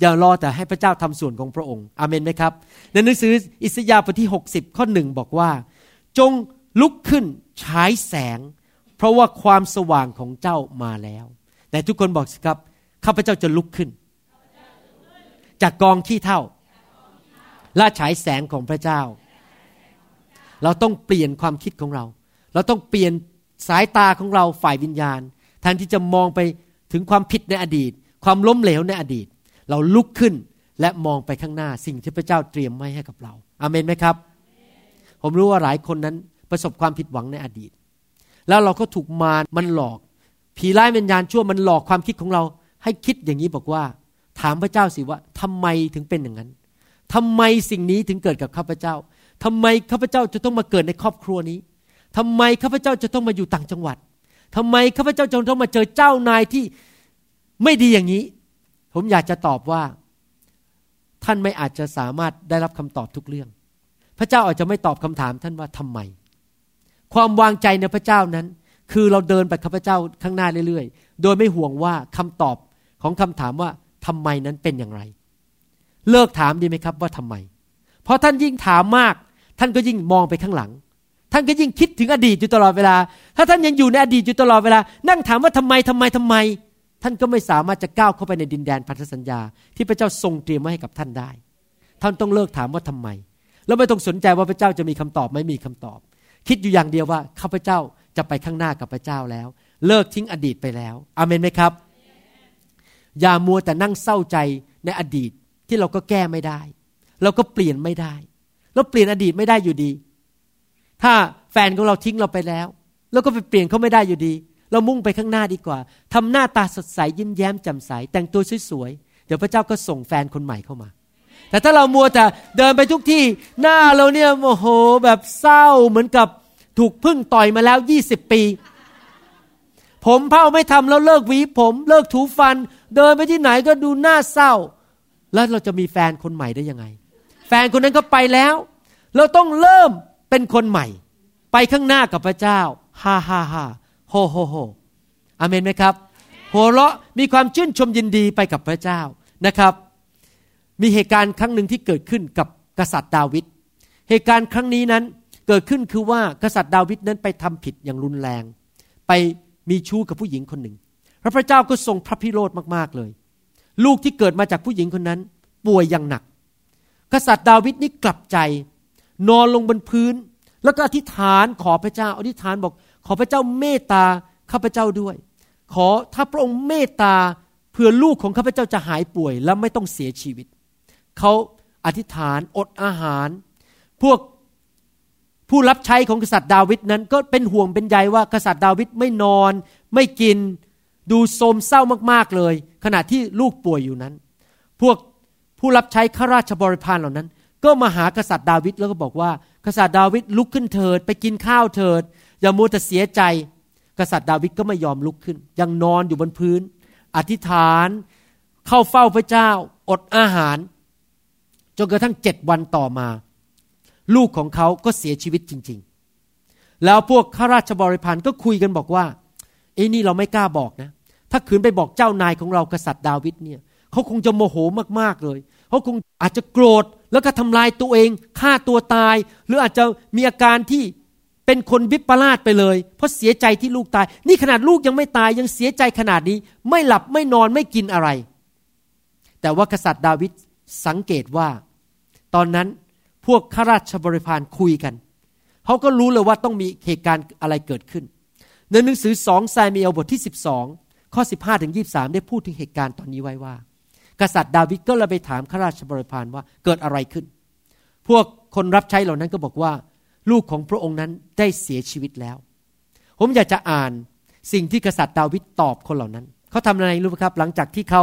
อย่ารอแต่ให้พระเจ้าทำส่วนของพระองค์อเมนไหมครับ ในหนังสืออิสยาห์บทที่ 60 ข้อหนึ่งบอกว่า จงลุกขึ้นฉายแสง เพราะว่าความสว่างของเจ้ามาแล้วแต่ทุกคนบอกสิครับข้าพเจ้าจะลุกขึ้น จากกองขี้เท่าล่าฉายแสงของพระเจ้า เราต้องเปลี่ยนความคิดของเรา เราต้องเปลี่ยนสายตาของเราฝ่ายวิญญาณแทนที่จะมองไปถึงความผิดในอดีต ความล้มเหลวในอดีต เราลุกขึ้นและมองไปข้างหน้าสิ่งที่พระเจ้าเตรียมไว้ให้กับเราอาเมนไหมครับ ผมรู้ว่าหลายคนนั้นประสบความผิดหวังในอดีต แล้วเราก็ถูกมารมันหลอก ผีร้ายวิญญาณชั่วมันหลอกความคิดของเรา ให้คิดอย่างนี้บอกว่า ถามพระเจ้าสิว่าทำไมถึงเป็นอย่างนั้นทำไมสิ่งนี้ถึงเกิดกับข้าพเจ้าทำไมข้าพเจ้าจะต้องมาเกิดในครอบครัวนี้ทำไมข้าพเจ้าจะต้องมาอยู่ต่างจังหวัดทำไมข้าพเจ้าจะต้องมาเจอเจ้านายที่ไม่ดีอย่างนี้ ผมอยากจะตอบว่า ท่านไม่อาจจะสามารถได้รับคำตอบทุกเรื่อง พระเจ้าอาจจะไม่ตอบคำถามท่านว่าทำไม ความวางใจในพระเจ้านั้น คือเราเดินไปข้าพระเจ้าข้างหน้าเรื่อยๆ โดยไม่ห่วงว่าคำตอบของคำถามว่าทำไมนั้นเป็นอย่างไร เลิกถามดีไหมครับว่าทำไม เพราะท่านยิ่งถามมาก ท่านก็ยิ่งมองไปข้างหลังท่านก็ยิ่งคิดถึงอดีตอยู่ตลอดเวลา ถ้าท่านยังอยู่ในอดีตอยู่ตลอดเวลา นั่งถามว่าทำไมทำไมทำไม ท่านก็ไม่สามารถจะก้าวเข้าไปในดินแดนพันธสัญญา ที่พระเจ้าทรงเตรียมไว้ให้กับท่านได้ ท่านต้องเลิกถามว่าทำไม แล้วไม่ต้องสนใจว่าพระเจ้าจะมีคำตอบไม่มีคำตอบ คิดอยู่อย่างเดียวว่าข้าพเจ้าจะไปข้างหน้ากับพระเจ้าแล้ว เลิกทิ้งอดีตไปแล้วอเมนไหมครับ อย่ามัวแต่นั่งเศร้าใจในอดีตที่เราก็แก้ไม่ได้ เราก็เปลี่ยนไม่ได้เราเปลี่ยนอดีตไม่ได้อยู่ดี ถ้าแฟนของเราทิ้งเราไปแล้วเราก็ไปเปลี่ยนเขาไม่ได้อยู่ดี เรามุ่งไปข้างหน้าดีกว่าทำหน้าตาสดใสยิ้มแย้มแจ่มใส แต่งตัวสวยๆเดี๋ยวพระเจ้าก็ส่งแฟนคนใหม่เข้ามา แต่ถ้าเรามัวแต่เดินไปทุกที่หน้าเราเนี่ยโอ้โหแบบเศร้าเหมือนกับถูกพึ่งต่อยมาแล้วยี่สิบปี ผมเผ้าไม่ทำแล้วเลิกหวีผมเลิกถูฟัน เดินไปที่ไหนก็ดูหน้าเศร้า แล้วเราจะมีแฟนคนใหม่ได้ยังไง แฟนคนนั้นก็ไปแล้ว เราต้องเริ่มเป็นคนใหม่ ไปข้างหน้ากับพระเจ้าฮ่าฮ่าฮ่า โฮโฮโฮอเมนไหมครับ หัวเราะมีความชื่นชมยินดีไปกับพระเจ้านะครับ มีเหตุการณ์ครั้งหนึ่งที่เกิดขึ้นกับกษัตริย์ดาวิดเหตุการณ์ครั้งนี้นั้นเกิดขึ้นคือว่ากษัตริย์ดาวิดนั้นไปทำผิดอย่างรุนแรง ไปมีชู้กับผู้หญิงคนหนึ่งพระพระเจ้าก็ทรงพระพิโรธมากๆเลย ลูกที่เกิดมาจากผู้หญิงคนนั้น ป่วยอย่างหนัก กษัตริย์ดาวิดนี่กลับใจ นอนลงบนพื้น แล้วก็อธิษฐานขอพระเจ้าอธิษฐานบอก ขอพระเจ้าเมตตาข้าพเจ้าด้วย ขอถ้าพระองค์เมตตาเพื่อลูกของข้าพเจ้าจะหายป่วยและไม่ต้องเสียชีวิต เขาอธิษฐานอดอาหาร พวกผู้รับใช้ของกษัตริย์ดาวิดนั้นก็เป็นห่วงเป็นใยว่ากษัตริย์ดาวิดไม่นอน ไม่กิน ดูโทมเศร้ามากๆเลย ขณะที่ลูกป่วยอยู่นั้น พวกผู้รับใช้ข้าราชบริพารเหล่านั้น ก็มาหากษัตริย์ดาวิดแล้วก็บอกว่า กษัตริย์ดาวิดลุกขึ้นเถิด ไปกินข้าวเถิด อย่ามัวแต่เสียใจ กษัตริย์ดาวิดก็ไม่ยอมลุกขึ้น ยังนอนอยู่บนพื้น อธิษฐานเข้าเฝ้าพระเจ้า อดอาหาร จนกระทั่งเจ็ดวันต่อมา ลูกของเขาก็เสียชีวิตจริง ๆ แล้วพวกข้าราชบริพารก็คุยกันบอกว่าเอ้นี่เราไม่กล้าบอกนะ ถ้าขืนไปบอกเจ้านายของเรากษัตริย์ดาวิดเนี่ยเขาคงจะโมโหมากๆเลยเขาคงอาจจะโกรธแล้วก็ทำลายตัวเองฆ่าตัวตาย หรืออาจจะมีอาการที่ เป็นคนวิปลาสไปเลย เพราะเสียใจที่ลูกตาย นี่ขนาดลูกยังไม่ตายยังเสียใจขนาดนี้ ไม่หลับไม่นอนไม่กินอะไร แต่ว่ากษัตริย์ดาวิดสังเกตว่า ตอนนั้นพวกข้าราชบริพารคุยกันเขาก็รู้เลยว่าต้องมีเหตุการณ์อะไรเกิดขึ้น ในหนังสือสองไซมีเอลบทที่ 12 ข้อ 15ถึง23 ได้พูดถึงเหตุการณ์ตอนนี้ไว้ว่า กษัตริย์ดาวิดก็เลยไปถามข้าราชบริพารว่าเกิดอะไรขึ้น พวกคนรับใช้เหล่านั้นก็บอกว่า ลูกของพระองค์นั้นได้เสียชีวิตแล้ว ผมอยากจะอ่านสิ่งที่กษัตริย์ดาวิดตอบคนเหล่านั้น เขาทำอะไรรู้ไหมครับ หลังจากที่เขา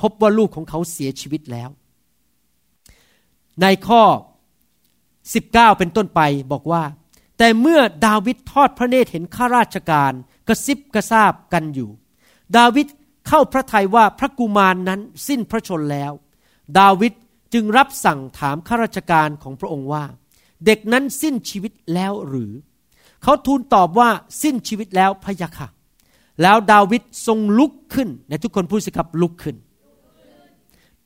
พบว่าลูกของเขาเสียชีวิตแล้ว ในข้อ 19 เป็นต้นไปบอกว่า แต่เมื่อดาวิดทอดพระเนตรเห็นข้าราชการกระซิบกระซาบกันอยู่ ดาวิดเข้าพระทัยว่าพระกุมารนนั้นสิ้นพระชนแล้ว ดาวิดจึงรับสั่งถามข้าราชการของพระองค์ว่า เด็กนั้นสิ้นชีวิตแล้วหรือ เขาทูลตอบว่าสิ้นชีวิตแล้วพระยะค่ะ แล้วดาวิดทรงลุกขึ้นในทุกคนพูดสิครับลุกขึ้น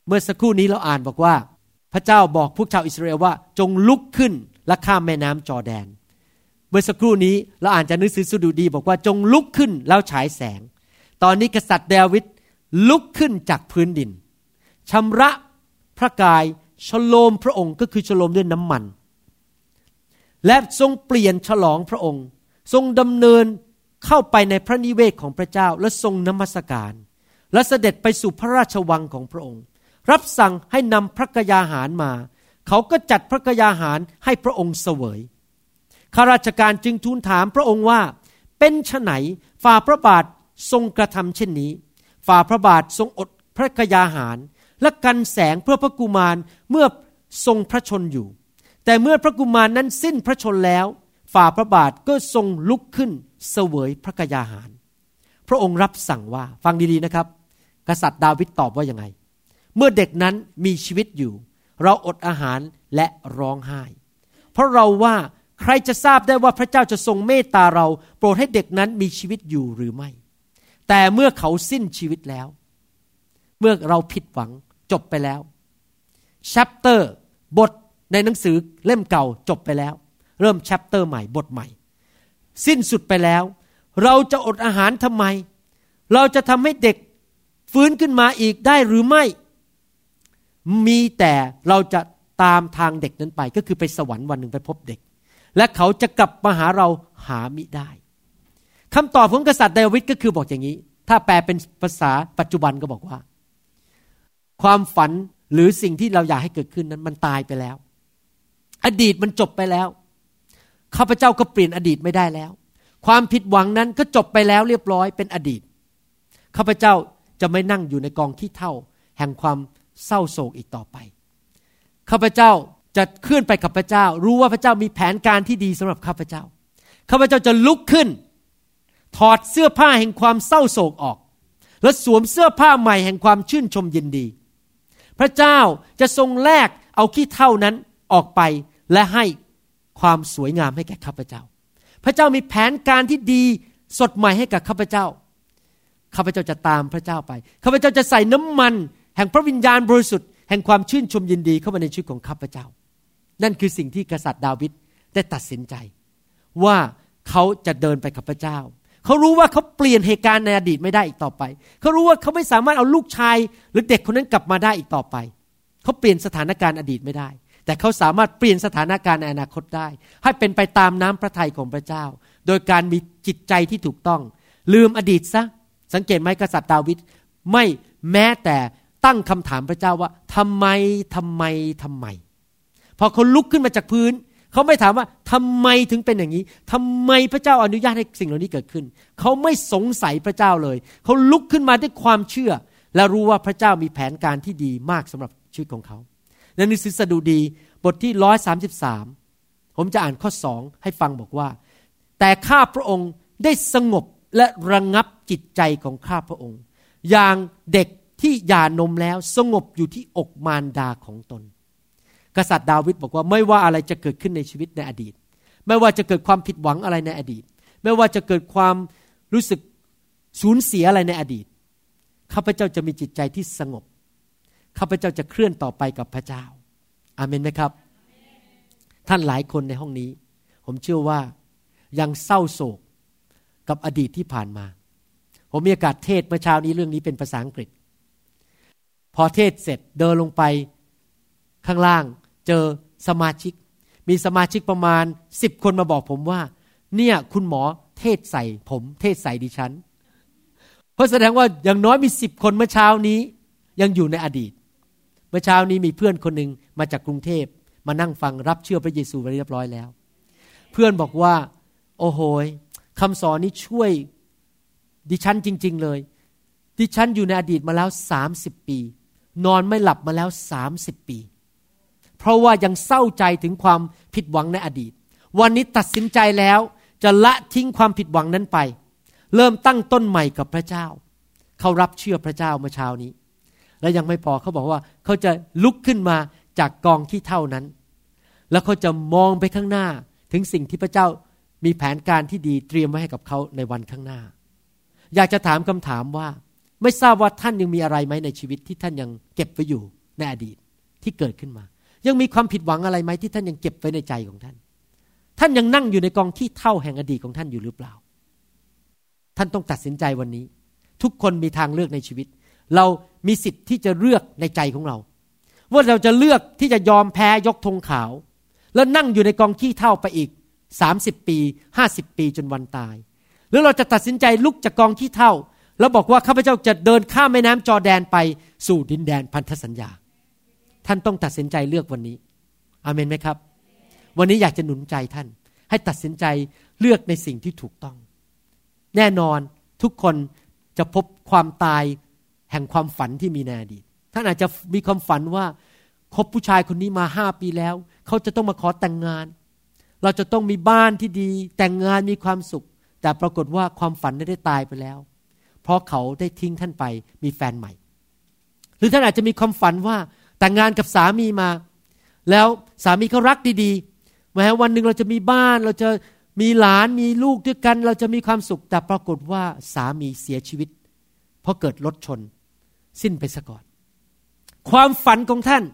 เมื่อสักครู่นี้เราอ่านบอกว่า พระเจ้าบอกพวกชาวอิสราเอลว่า จงลุกขึ้นและข้ามแม่น้ำจอแดน เมื่อสักครู่นี้เราอ่านจากหนังสือสุดุดี บอกว่าจงลุกขึ้นแล้วฉายแสง ตอนนี้กษัตริย์ดาวิดลุกขึ้นจากพื้นดินชำระพระกายฉโลมพระองค์ก็คือฉโลมด้วยน้ำมัน และทรงเปลี่ยนฉลองพระองค์ ทรงดำเนินเข้าไปในพระนิเวศของพระเจ้าและทรงนมัสการ และเสด็จไปสู่พระราชวังของพระองค์ รับสั่งให้นำพระกยาหารมา เขาก็จัดพระกยาหารให้พระองค์เสวยข้าราชการจึงทูลถามพระองค์ว่า เป็นไฉนฝ่าพระบาททรงกระทำเช่นนี้ ฝ่าพระบาททรงอดพระกยาหาร และกันแสงเพื่อพระกุมารเมื่อทรงพระชนอยู่ แต่เมื่อพระกุมารนั้นสิ้นพระชนแล้ว ฝ่าพระบาทก็ทรงลุกขึ้นเสวยพระกยาหาร พระองค์รับสั่งว่าฟังดีๆนะครับ กษัตริย์ดาวิดตอบว่ายังไง เมื่อเด็กนั้นมีชีวิตอยู่ เราอดอาหารและร้องไห้ เพราะเราว่าใครจะทราบได้ว่าพระเจ้าจะทรงเมตตาเรา โปรดให้เด็กนั้นมีชีวิตอยู่หรือไม่ แต่เมื่อเขาสิ้นชีวิตแล้ว เมื่อเราผิดหวังจบไปแล้วชัปเตอร์บท ในหนังสือเล่มเก่าจบไปแล้ว เริ่มแชปเตอร์ใหม่บทใหม่ สิ้นสุดไปแล้ว เราจะอดอาหารทำไม เราจะทำให้เด็กฟื้นขึ้นมาอีกได้หรือไม่ มีแต่เราจะตามทางเด็กนั้นไป ก็คือไปสวรรค์วันหนึ่งไปพบเด็ก และเขาจะกลับมาหาเราหามิได้คำตอบของกษัตริย์ดาวิดก็คือบอกอย่างนี้ ถ้าแปลเป็นภาษาปัจจุบันก็บอกว่า ความฝันหรือสิ่งที่เราอยากให้เกิดขึ้นนั้นมันตายไปแล้ว อดีตมันจบไปแล้วข้าพเจ้าก็เปลี่ยนอดีตไม่ได้แล้ว ความผิดหวังนั้นก็จบไปแล้วเรียบร้อยเป็นอดีตข้าพเจ้าจะไม่นั่งอยู่ในกองที่เท่า แห่งความเศร้าโศกอีกต่อไปข้าพเจ้าจะเคลื่อนไปกับพระเจ้า รู้ว่าพระเจ้ามีแผนการที่ดีสำหรับข้าพเจ้าข้าพเจ้าจะลุกขึ้น ถอดเสื้อผ้าแห่งความเศร้าโศกออก และสวมเสื้อผ้าใหม่แห่งความชื่นชมยินดี พระเจ้าจะทรงแลกเอาขี้เท่านั้นออกไป และให้ความสวยงามให้แก่ข้าพเจ้า พระเจ้ามีแผนการที่ดีสดใหม่ให้กับข้าพเจ้า ข้าพเจ้าจะตามพระเจ้าไป ข้าพเจ้าจะใส่น้ำมัน แห่งพระวิญญาณบริสุทธิ์แห่งความชื่นชมยินดีเข้ามาในชีวิตของข้าพเจ้า นั่นคือสิ่งที่กษัตริย์ดาวิดได้ตัดสินใจ ว่าเขาจะเดินไปกับพระเจ้า เขารู้ว่าเขาเปลี่ยนเหตุการณ์ในอดีตไม่ได้อีกต่อไป เขารู้ว่าเขาไม่สามารถเอาลูกชาย หรือเด็กคนนั้นกลับมาได้อีกต่อไป เขาเปลี่ยนสถานการณ์อดีตไม่ได้ แต่เขาสามารถเปลี่ยนสถานการณ์ในอนาคตได้ ให้เป็นไปตามน้ำพระทัยของพระเจ้า โดยการมีจิตใจที่ถูกต้อง ลืมอดีตซะ สังเกตไหมกษัตริย์ดาวิดไม่แม้แต่ตั้งคำถามพระเจ้าว่าทำไมทำไมทำไม พอเขาลุกขึ้นมาจากพื้น เขาไม่ถามว่าทำไมถึงเป็นอย่างนี้ทำไมพระเจ้าอนุญาตให้สิ่งเหล่านี้เกิดขึ้น เขาไม่สงสัยพระเจ้าเลย เขาลุกขึ้นมาด้วยความเชื่อ และรู้ว่าพระเจ้ามีแผนการที่ดีมากสำหรับชีวิตของเขา ในหนังสือสดุดีบทที่ร้อยสาสิบสามผมจะอ่านข้อสองให้ฟังบอกว่า แต่ข้าพระองค์ได้สงบและระงงับจิตใจของข้าพระองค์ อย่างเด็กที่หย่านมแล้วสงบอยู่ที่อกมารดาของตน กษัตริย์ดาวิดบอกว่าไม่ว่าอะไรจะเกิดขึ้นในชีวิตในอดีต ไม่ว่าจะเกิดความผิดหวังอะไรในอดีต ไม่ว่าจะเกิดความรู้สึกสูญเสียอะไรในอดีตข้าพเจ้าจะมีจิตใจที่สงบ ข้าพเจ้าจะเคลื่อนต่อไปกับพระเจ้า อาเมนไหมครับ ท่านหลายคนในห้องนี้ ผมเชื่อว่ายังเศร้าโศกกับอดีตที่ผ่านมา ผมมีโอกาสเทศเมื่อเช้านี้เรื่องนี้เป็นภาษาอังกฤษ พอเทศเสร็จเดินลงไปข้างล่างเจอสมาชิก มีสมาชิกประมาณสิบคนมาบอกผมว่า เนี่ยคุณหมอเทศใส่ ผมเทศใส่ดิฉัน เพราะแสดงว่าอย่างน้อยมีสิบคนเมื่อเช้านี้ ยังอยู่ในอดีต มื่อเช้านี้มีเพื่อนคนหนึ่งมาจากกรุงเทพมานั่งฟังรับเชื่อพระเยซูไปเรียบร้อยแล้ว เพื่อนบอกว่า โอ้โหคำสอนนี้ช่วยดิฉันจริง ๆ เลย ดิฉันอยู่ในอดีตมาแล้วสามสิบปี นอนไม่หลับมาแล้วสามสิบปี เพราะว่ายังเศร้าใจถึงความผิดหวังในอดีต วันนี้ตัดสินใจแล้วจะละทิ้งความผิดหวังนั้นไป เริ่มตั้งต้นใหม่กับพระเจ้า เขารับเชื่อพระเจ้าเมื่อเช้านี้ และยังไม่พอเขาบอกว่าเขาจะลุกขึ้นมาจากกองที่เท่านั้น แล้วเขาจะมองไปข้างหน้าถึงสิ่งที่พระเจ้ามีแผนการที่ดีเตรียมไว้ให้กับเขาในวันข้างหน้า อยากจะถามคำถามว่า ไม่ทราบว่าท่านยังมีอะไรไหมในชีวิตที่ท่านยังเก็บไว้อยู่ในอดีตที่เกิดขึ้นมา ยังมีความผิดหวังอะไรไหมที่ท่านยังเก็บไว้ในใจของท่าน ท่านยังนั่งอยู่ในกองที่เท่าแห่งอดีตของท่านอยู่หรือเปล่า ท่านต้องตัดสินใจวันนี้ ทุกคนมีทางเลือกในชีวิต เรามีสิทธิ์ที่จะเลือกในใจของเรา ว่าเราจะเลือกที่จะยอมแพ้ยกธงขาว แล้วนั่งอยู่ในกองขี้เท่าไปอีกสามสิบปีห้าสิบปีจนวันตาย หรือเราจะตัดสินใจลุกจากกองขี้เท่า แล้วบอกว่าข้าพเจ้าจะเดินข้ามแม่น้ำจอแดนไปสู่ดินแดนพันธสัญญา ท่านต้องตัดสินใจเลือกวันนี้อามนไหมครับ วันนี้อยากจะหนุนใจท่าน ให้ตัดสินใจเลือกในสิ่งที่ถูกต้อง แน่นอนทุกคนจะพบความตาย แห่งความฝันที่มีในอดีต ท่านอาจจะมีความฝันว่าคบผู้ชายคนนี้มาห้าปีแล้ว เขาจะต้องมาขอแต่งงาน เราจะต้องมีบ้านที่ดี แต่งงานมีความสุข แต่ปรากฏว่าความฝันได้ตายไปแล้ว เพราะเขาได้ทิ้งท่านไปมีแฟนใหม่ หรือท่านอาจจะมีความฝันว่าแต่งงานกับสามีมา แล้วสามีเขารักดีๆแม้วันหนึ่งเราจะมีบ้านเราจะมีหลานมีลูกด้วยกัน เราจะมีความสุขแต่ปรากฏว่าสามีเสียชีวิต เพราะเกิดรถชน สิ้นไปซะก่อน ความฝันของท่าน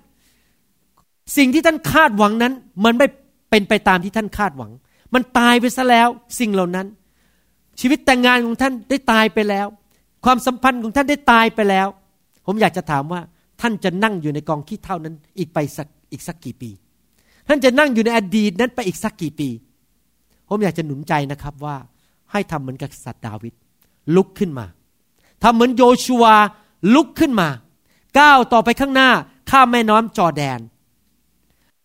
สิ่งที่ท่านคาดหวังนั้น มันไม่เป็นไปตามที่ท่านคาดหวัง มันตายไปซะแล้วสิ่งเหล่านั้น ชีวิตแต่งงานของท่านได้ตายไปแล้ว ความสัมพันธ์ของท่านได้ตายไปแล้ว ผมอยากจะถามว่าท่านจะนั่งอยู่ในกองขี้เถ้านั้น อีกไปสักอีกสักกี่ปี ท่านจะนั่งอยู่ในอดีตนั้นไปอีกสักกี่ปี ผมอยากจะหนุนใจนะครับว่าให้ทำเหมือนกับกษัตริย์ดาวิดลุกขึ้นมาทำเหมือนโยชัว ลุกขึ้นมา ก้าวต่อไปข้างหน้าข้ามแม่น้ำจอแดน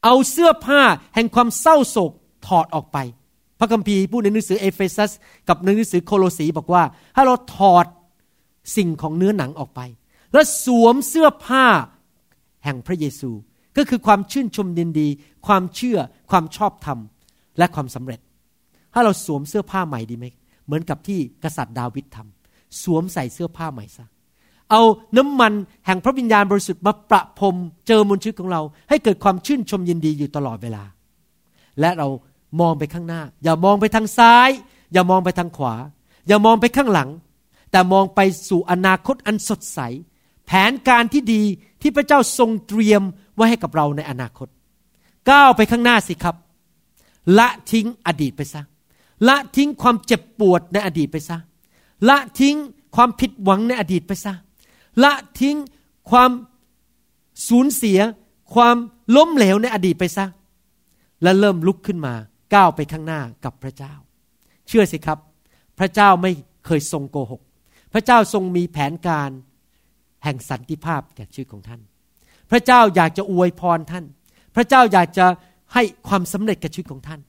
เอาเสื้อผ้าแห่งความเศร้าโศกถอดออกไป พระคัมภีร์พูดในหนังสือเอเฟซัส กับในหนังสือโคโลสีบอกว่า ถ้าเราถอดสิ่งของเนื้อหนังออกไป แล้วสวมเสื้อผ้าแห่งพระเยซู ก็คือความชื่นชมดินดี ความเชื่อความชอบธรรม และความสำเร็จ ถ้าเราสวมเสื้อผ้าใหม่ดีไหมเหมือนกับที่กษัตริย์ดาวิดทำสวมใส่เสื้อผ้าใหม่ซะ เอาน้ำมันแห่งพระวิญญาณบริสุทธิ์มาประพรมเจอมนชีวิตของเรา ให้เกิดความชื่นชมยินดีอยู่ตลอดเวลา และเรามองไปข้างหน้า อย่ามองไปทางซ้าย อย่ามองไปทางขวา อย่ามองไปข้างหลัง แต่มองไปสู่อนาคตอันสดใส แผนการที่ดีที่พระเจ้าทรงเตรียมไว้ให้กับเราในอนาคต ก้าวไปข้างหน้าสิครับ ละทิ้งอดีตไปซะละทิ้งความเจ็บปวดในอดีตไปซะละทิ้งความผิดหวังในอดีตไปซะ ละทิ้งความสูญเสีย ความล้มเหลวในอดีตไปซะ และเริ่มลุกขึ้นมาก้าวไปข้างหน้ากับพระเจ้า เชื่อสิครับ พระเจ้าไม่เคยทรงโกหก พระเจ้าทรงมีแผนการแห่งสันติภาพแก่ชีวิตของท่าน พระเจ้าอยากจะอวยพรท่าน พระเจ้าอยากจะให้ความสำเร็จแกับชีวิตของท่าน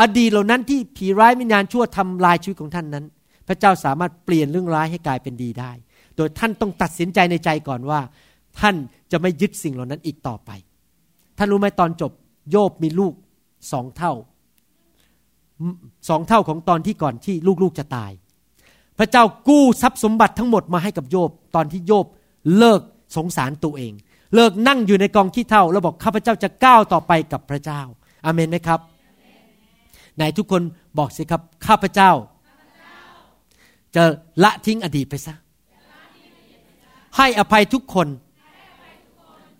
อดีตเหล่านั้นที่ผีร้ายวิญญาณชั่วทำลายชีวิตของท่านนั้น พระเจ้าสามารถเปลี่ยนเรื่องร้ายให้กลายเป็นดีได้ โดยท่านต้องตัดสินใจในใจก่อนว่า ท่านจะไม่ยึดสิ่งเหล่านั้นอีกต่อไป ท่านรู้ไหมตอนจบโยบมีลูกสองเท่าสองเท่าของตอนที่ก่อนที่ลูกๆจะตาย พระเจ้ากู้ทรัพย์สมบัติทั้งหมดมาให้กับโยบตอนที่โยบเลิกสงสารตัวเอง เลิกนั่งอยู่ในกองขี้เท่าแล้วบอกข้าพเจ้าจะก้าวต่อไปกับพระเจ้าอาเมนไหมครับไหนทุกคนบอกสิครับข้าพเจ้า จะละทิ้งอดีตไปซะ ให้อภัยทุกคน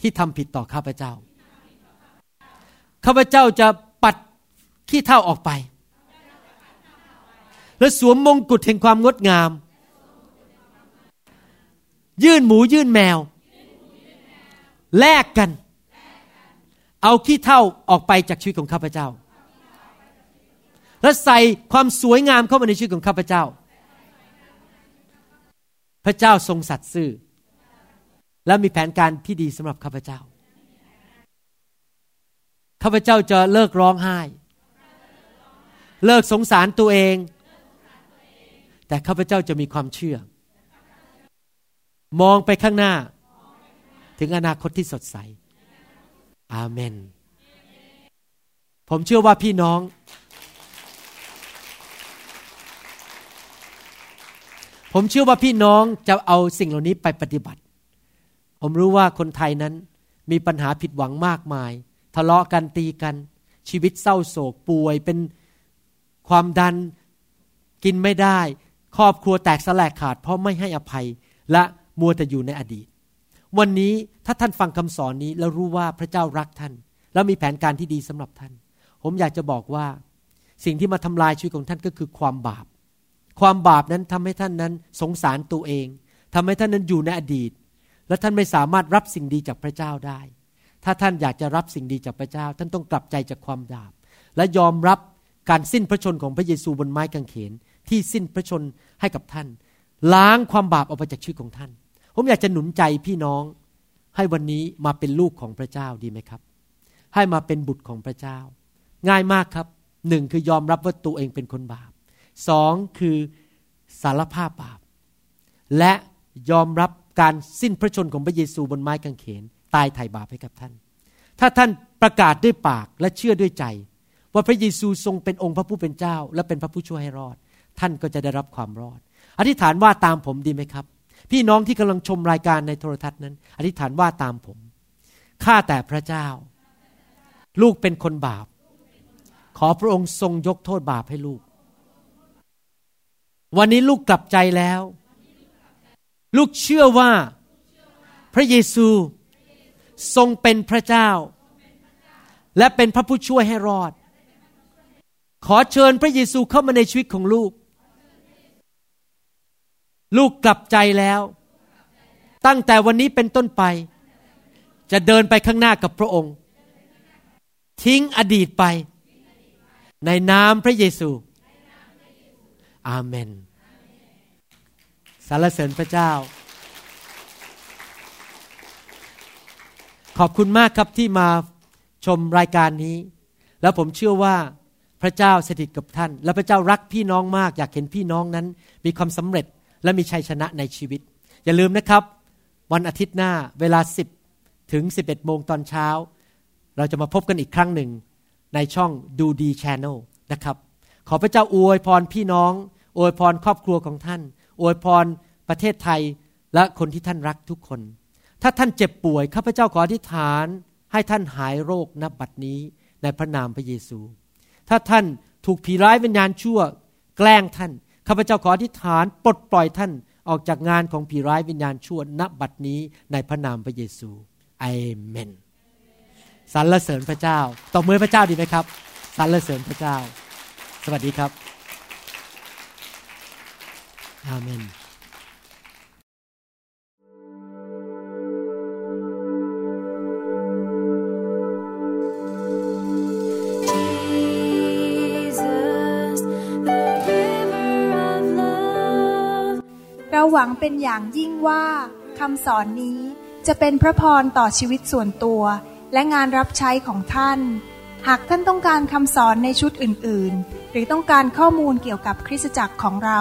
ที่ทำผิดต่อข้าพเจ้า ข้าพเจ้าจะปัดขี้เท่าออกไป และสวมมงกุฎแห่งความงดงาม ยื่นหมูยื่นแมว แลกกัน เอาขี้เท่าออกไปจากชีวิตของข้าพเจ้า และใส่ความสวยงามเข้ามาในชีวิตของข้าพเจ้า พระเจ้าทรงสัตย์ซื่อ และมีแผนการที่ดีสำหรับข้าพเจ้า ข้าพเจ้าจะเลิกร้องไห้ เลิกสงสารตัวเอง แต่ข้าพเจ้าจะมีความเชื่อ มองไปข้างหน้า ถึงอนาคตที่สดใส อาเมน ผมเชื่อว่าพี่น้อง ผมเชื่อว่าพี่น้องจะเอาสิ่งเหล่านี้ไปปฏิบัติ ผมรู้ว่าคนไทยนั้นมีปัญหาผิดหวังมากมาย ทะเลาะกันตีกัน ชีวิตเศร้าโศกป่วยเป็นความดันกินไม่ได้ ครอบครัวแตกสลายขาด เพราะไม่ให้อภัยและมัวแต่อยู่ในอดีต วันนี้ถ้าท่านฟังคำสอนนี้แล้วรู้ว่าพระเจ้ารักท่าน แล้วมีแผนการที่ดีสำหรับท่าน ผมอยากจะบอกว่า สิ่งที่มาทำลายชีวิตของท่านก็คือความบาป ความบาปนั้นทำให้ท่านนั้นสงสารตัวเองทำให้ท่านนั้นอยู่ในอดีต และท่านไม่สามารถรับสิ่งดีจากพระเจ้าได้ ถ้าท่านอยากจะรับสิ่งดีจากพระเจ้า ท่านต้องกลับใจจากความบาปและยอมรับการสิ้นพระชนของพระเยซูบนไม้กางเขน ที่สิ้นพระชนให้กับท่าน ล้างความบาปออกไปจากชีวิตของท่าน ผมอยากจะหนุนใจพี่น้อง ให้วันนี้มาเป็นลูกของพระเจ้าดีไหมครับ ให้มาเป็นบุตรของพระเจ้า ง่ายมากครับหนึ่งคือยอมรับว่าตัวเองเป็นคนบาปสองคือสารภาพบาป และยอมรับ การสิ้นพระชนของพระเยซูบนไม้กางเขน ตายไถ่บาปให้กับท่าน ถ้าท่านประกาศด้วยปากและเชื่อด้วยใจ ว่าพระเยซูทรงเป็นองค์พระผู้เป็นเจ้า และเป็นพระผู้ช่วยให้รอด ท่านก็จะได้รับความรอด อธิษฐานว่าตามผมดีไหมครับ พี่น้องที่กำลังชมรายการในโทรทัศน์นั้น อธิษฐานว่าตามผมข้าแต่พระเจ้า ลูกเป็นคนบาป ขอพระองค์ทรงยกโทษบาปให้ลูก วันนี้ลูกกลับใจแล้ว ลูกเชื่อว่าพระเยซูทรงเป็นพระเจ้า และเป็นพระผู้ช่วยให้รอด ขอเชิญพระเยซูเข้ามาในชีวิตของลูก ลูกกลับใจแล้ว ตั้งแต่วันนี้เป็นต้นไป จะเดินไปข้างหน้ากับพระองค์ ทิ้งอดีตไป ในนามพระเยซู อาเมน สรรเสริญพระเจ้า ขอบคุณมากครับที่มาชมรายการนี้ แล้วผมเชื่อว่าพระเจ้าสถิตกับท่าน และพระเจ้ารักพี่น้องมาก อยากเห็นพี่น้องนั้น มีความสำเร็จและมีชัยชนะในชีวิต อย่าลืมนะครับ วันอาทิตย์หน้าเวลา 10 ถึง 11 โมงตอนเช้า เราจะมาพบกันอีกครั้งหนึ่งในช่องดูดีชานลนะครับ ขอพระเจ้าอวยพรพี่น้อง อวยพรครอบครัวของท่าน อวยพรประเทศไทยและคนที่ท่านรักทุกคน ถ้าท่านเจ็บป่วยข้าพเจ้าขออธิษฐานให้ท่านหายโรคนับบัดนี้ในพระนามพระเยซู ถ้าท่านถูกผีร้ายวิญญาณชั่ว แกล้งท่านข้าพเจ้าขออธิษฐานปลดปล่อยท่านออกจากงานของผีร้ายวิญญาณชั่วณบัดนี้ในพระนามพระเยซูเอเมนสรรเสริญพระเจ้าตบมือพระเจ้าดีไหมครับสรรเสริญพระเจ้า สวัสดีครับ อาเมนหวังเป็นอย่างยิ่งว่าคำสอนนี้จะเป็นพระพรต่อชีวิตส่วนตัว และงานรับใช้ของท่าน หากท่านต้องการคำสอนในชุดอื่น ๆ หรือต้องการข้อมูลเกี่ยวกับคริสตจักรของเรา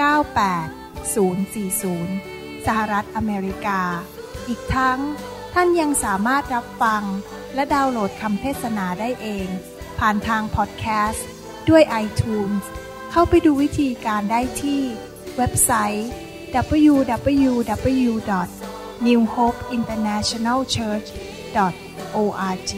98040 สหรัฐอเมริกา อีกทั้งท่านยังสามารถรับฟัง และดาวน์โหลดคำเทศนาได้เอง ผ่านทางพอดแคสต์ด้วย iTunes เข้าไปดูวิธีการได้ที่เว็บไซต์ www.newhopeinternationalchurch.org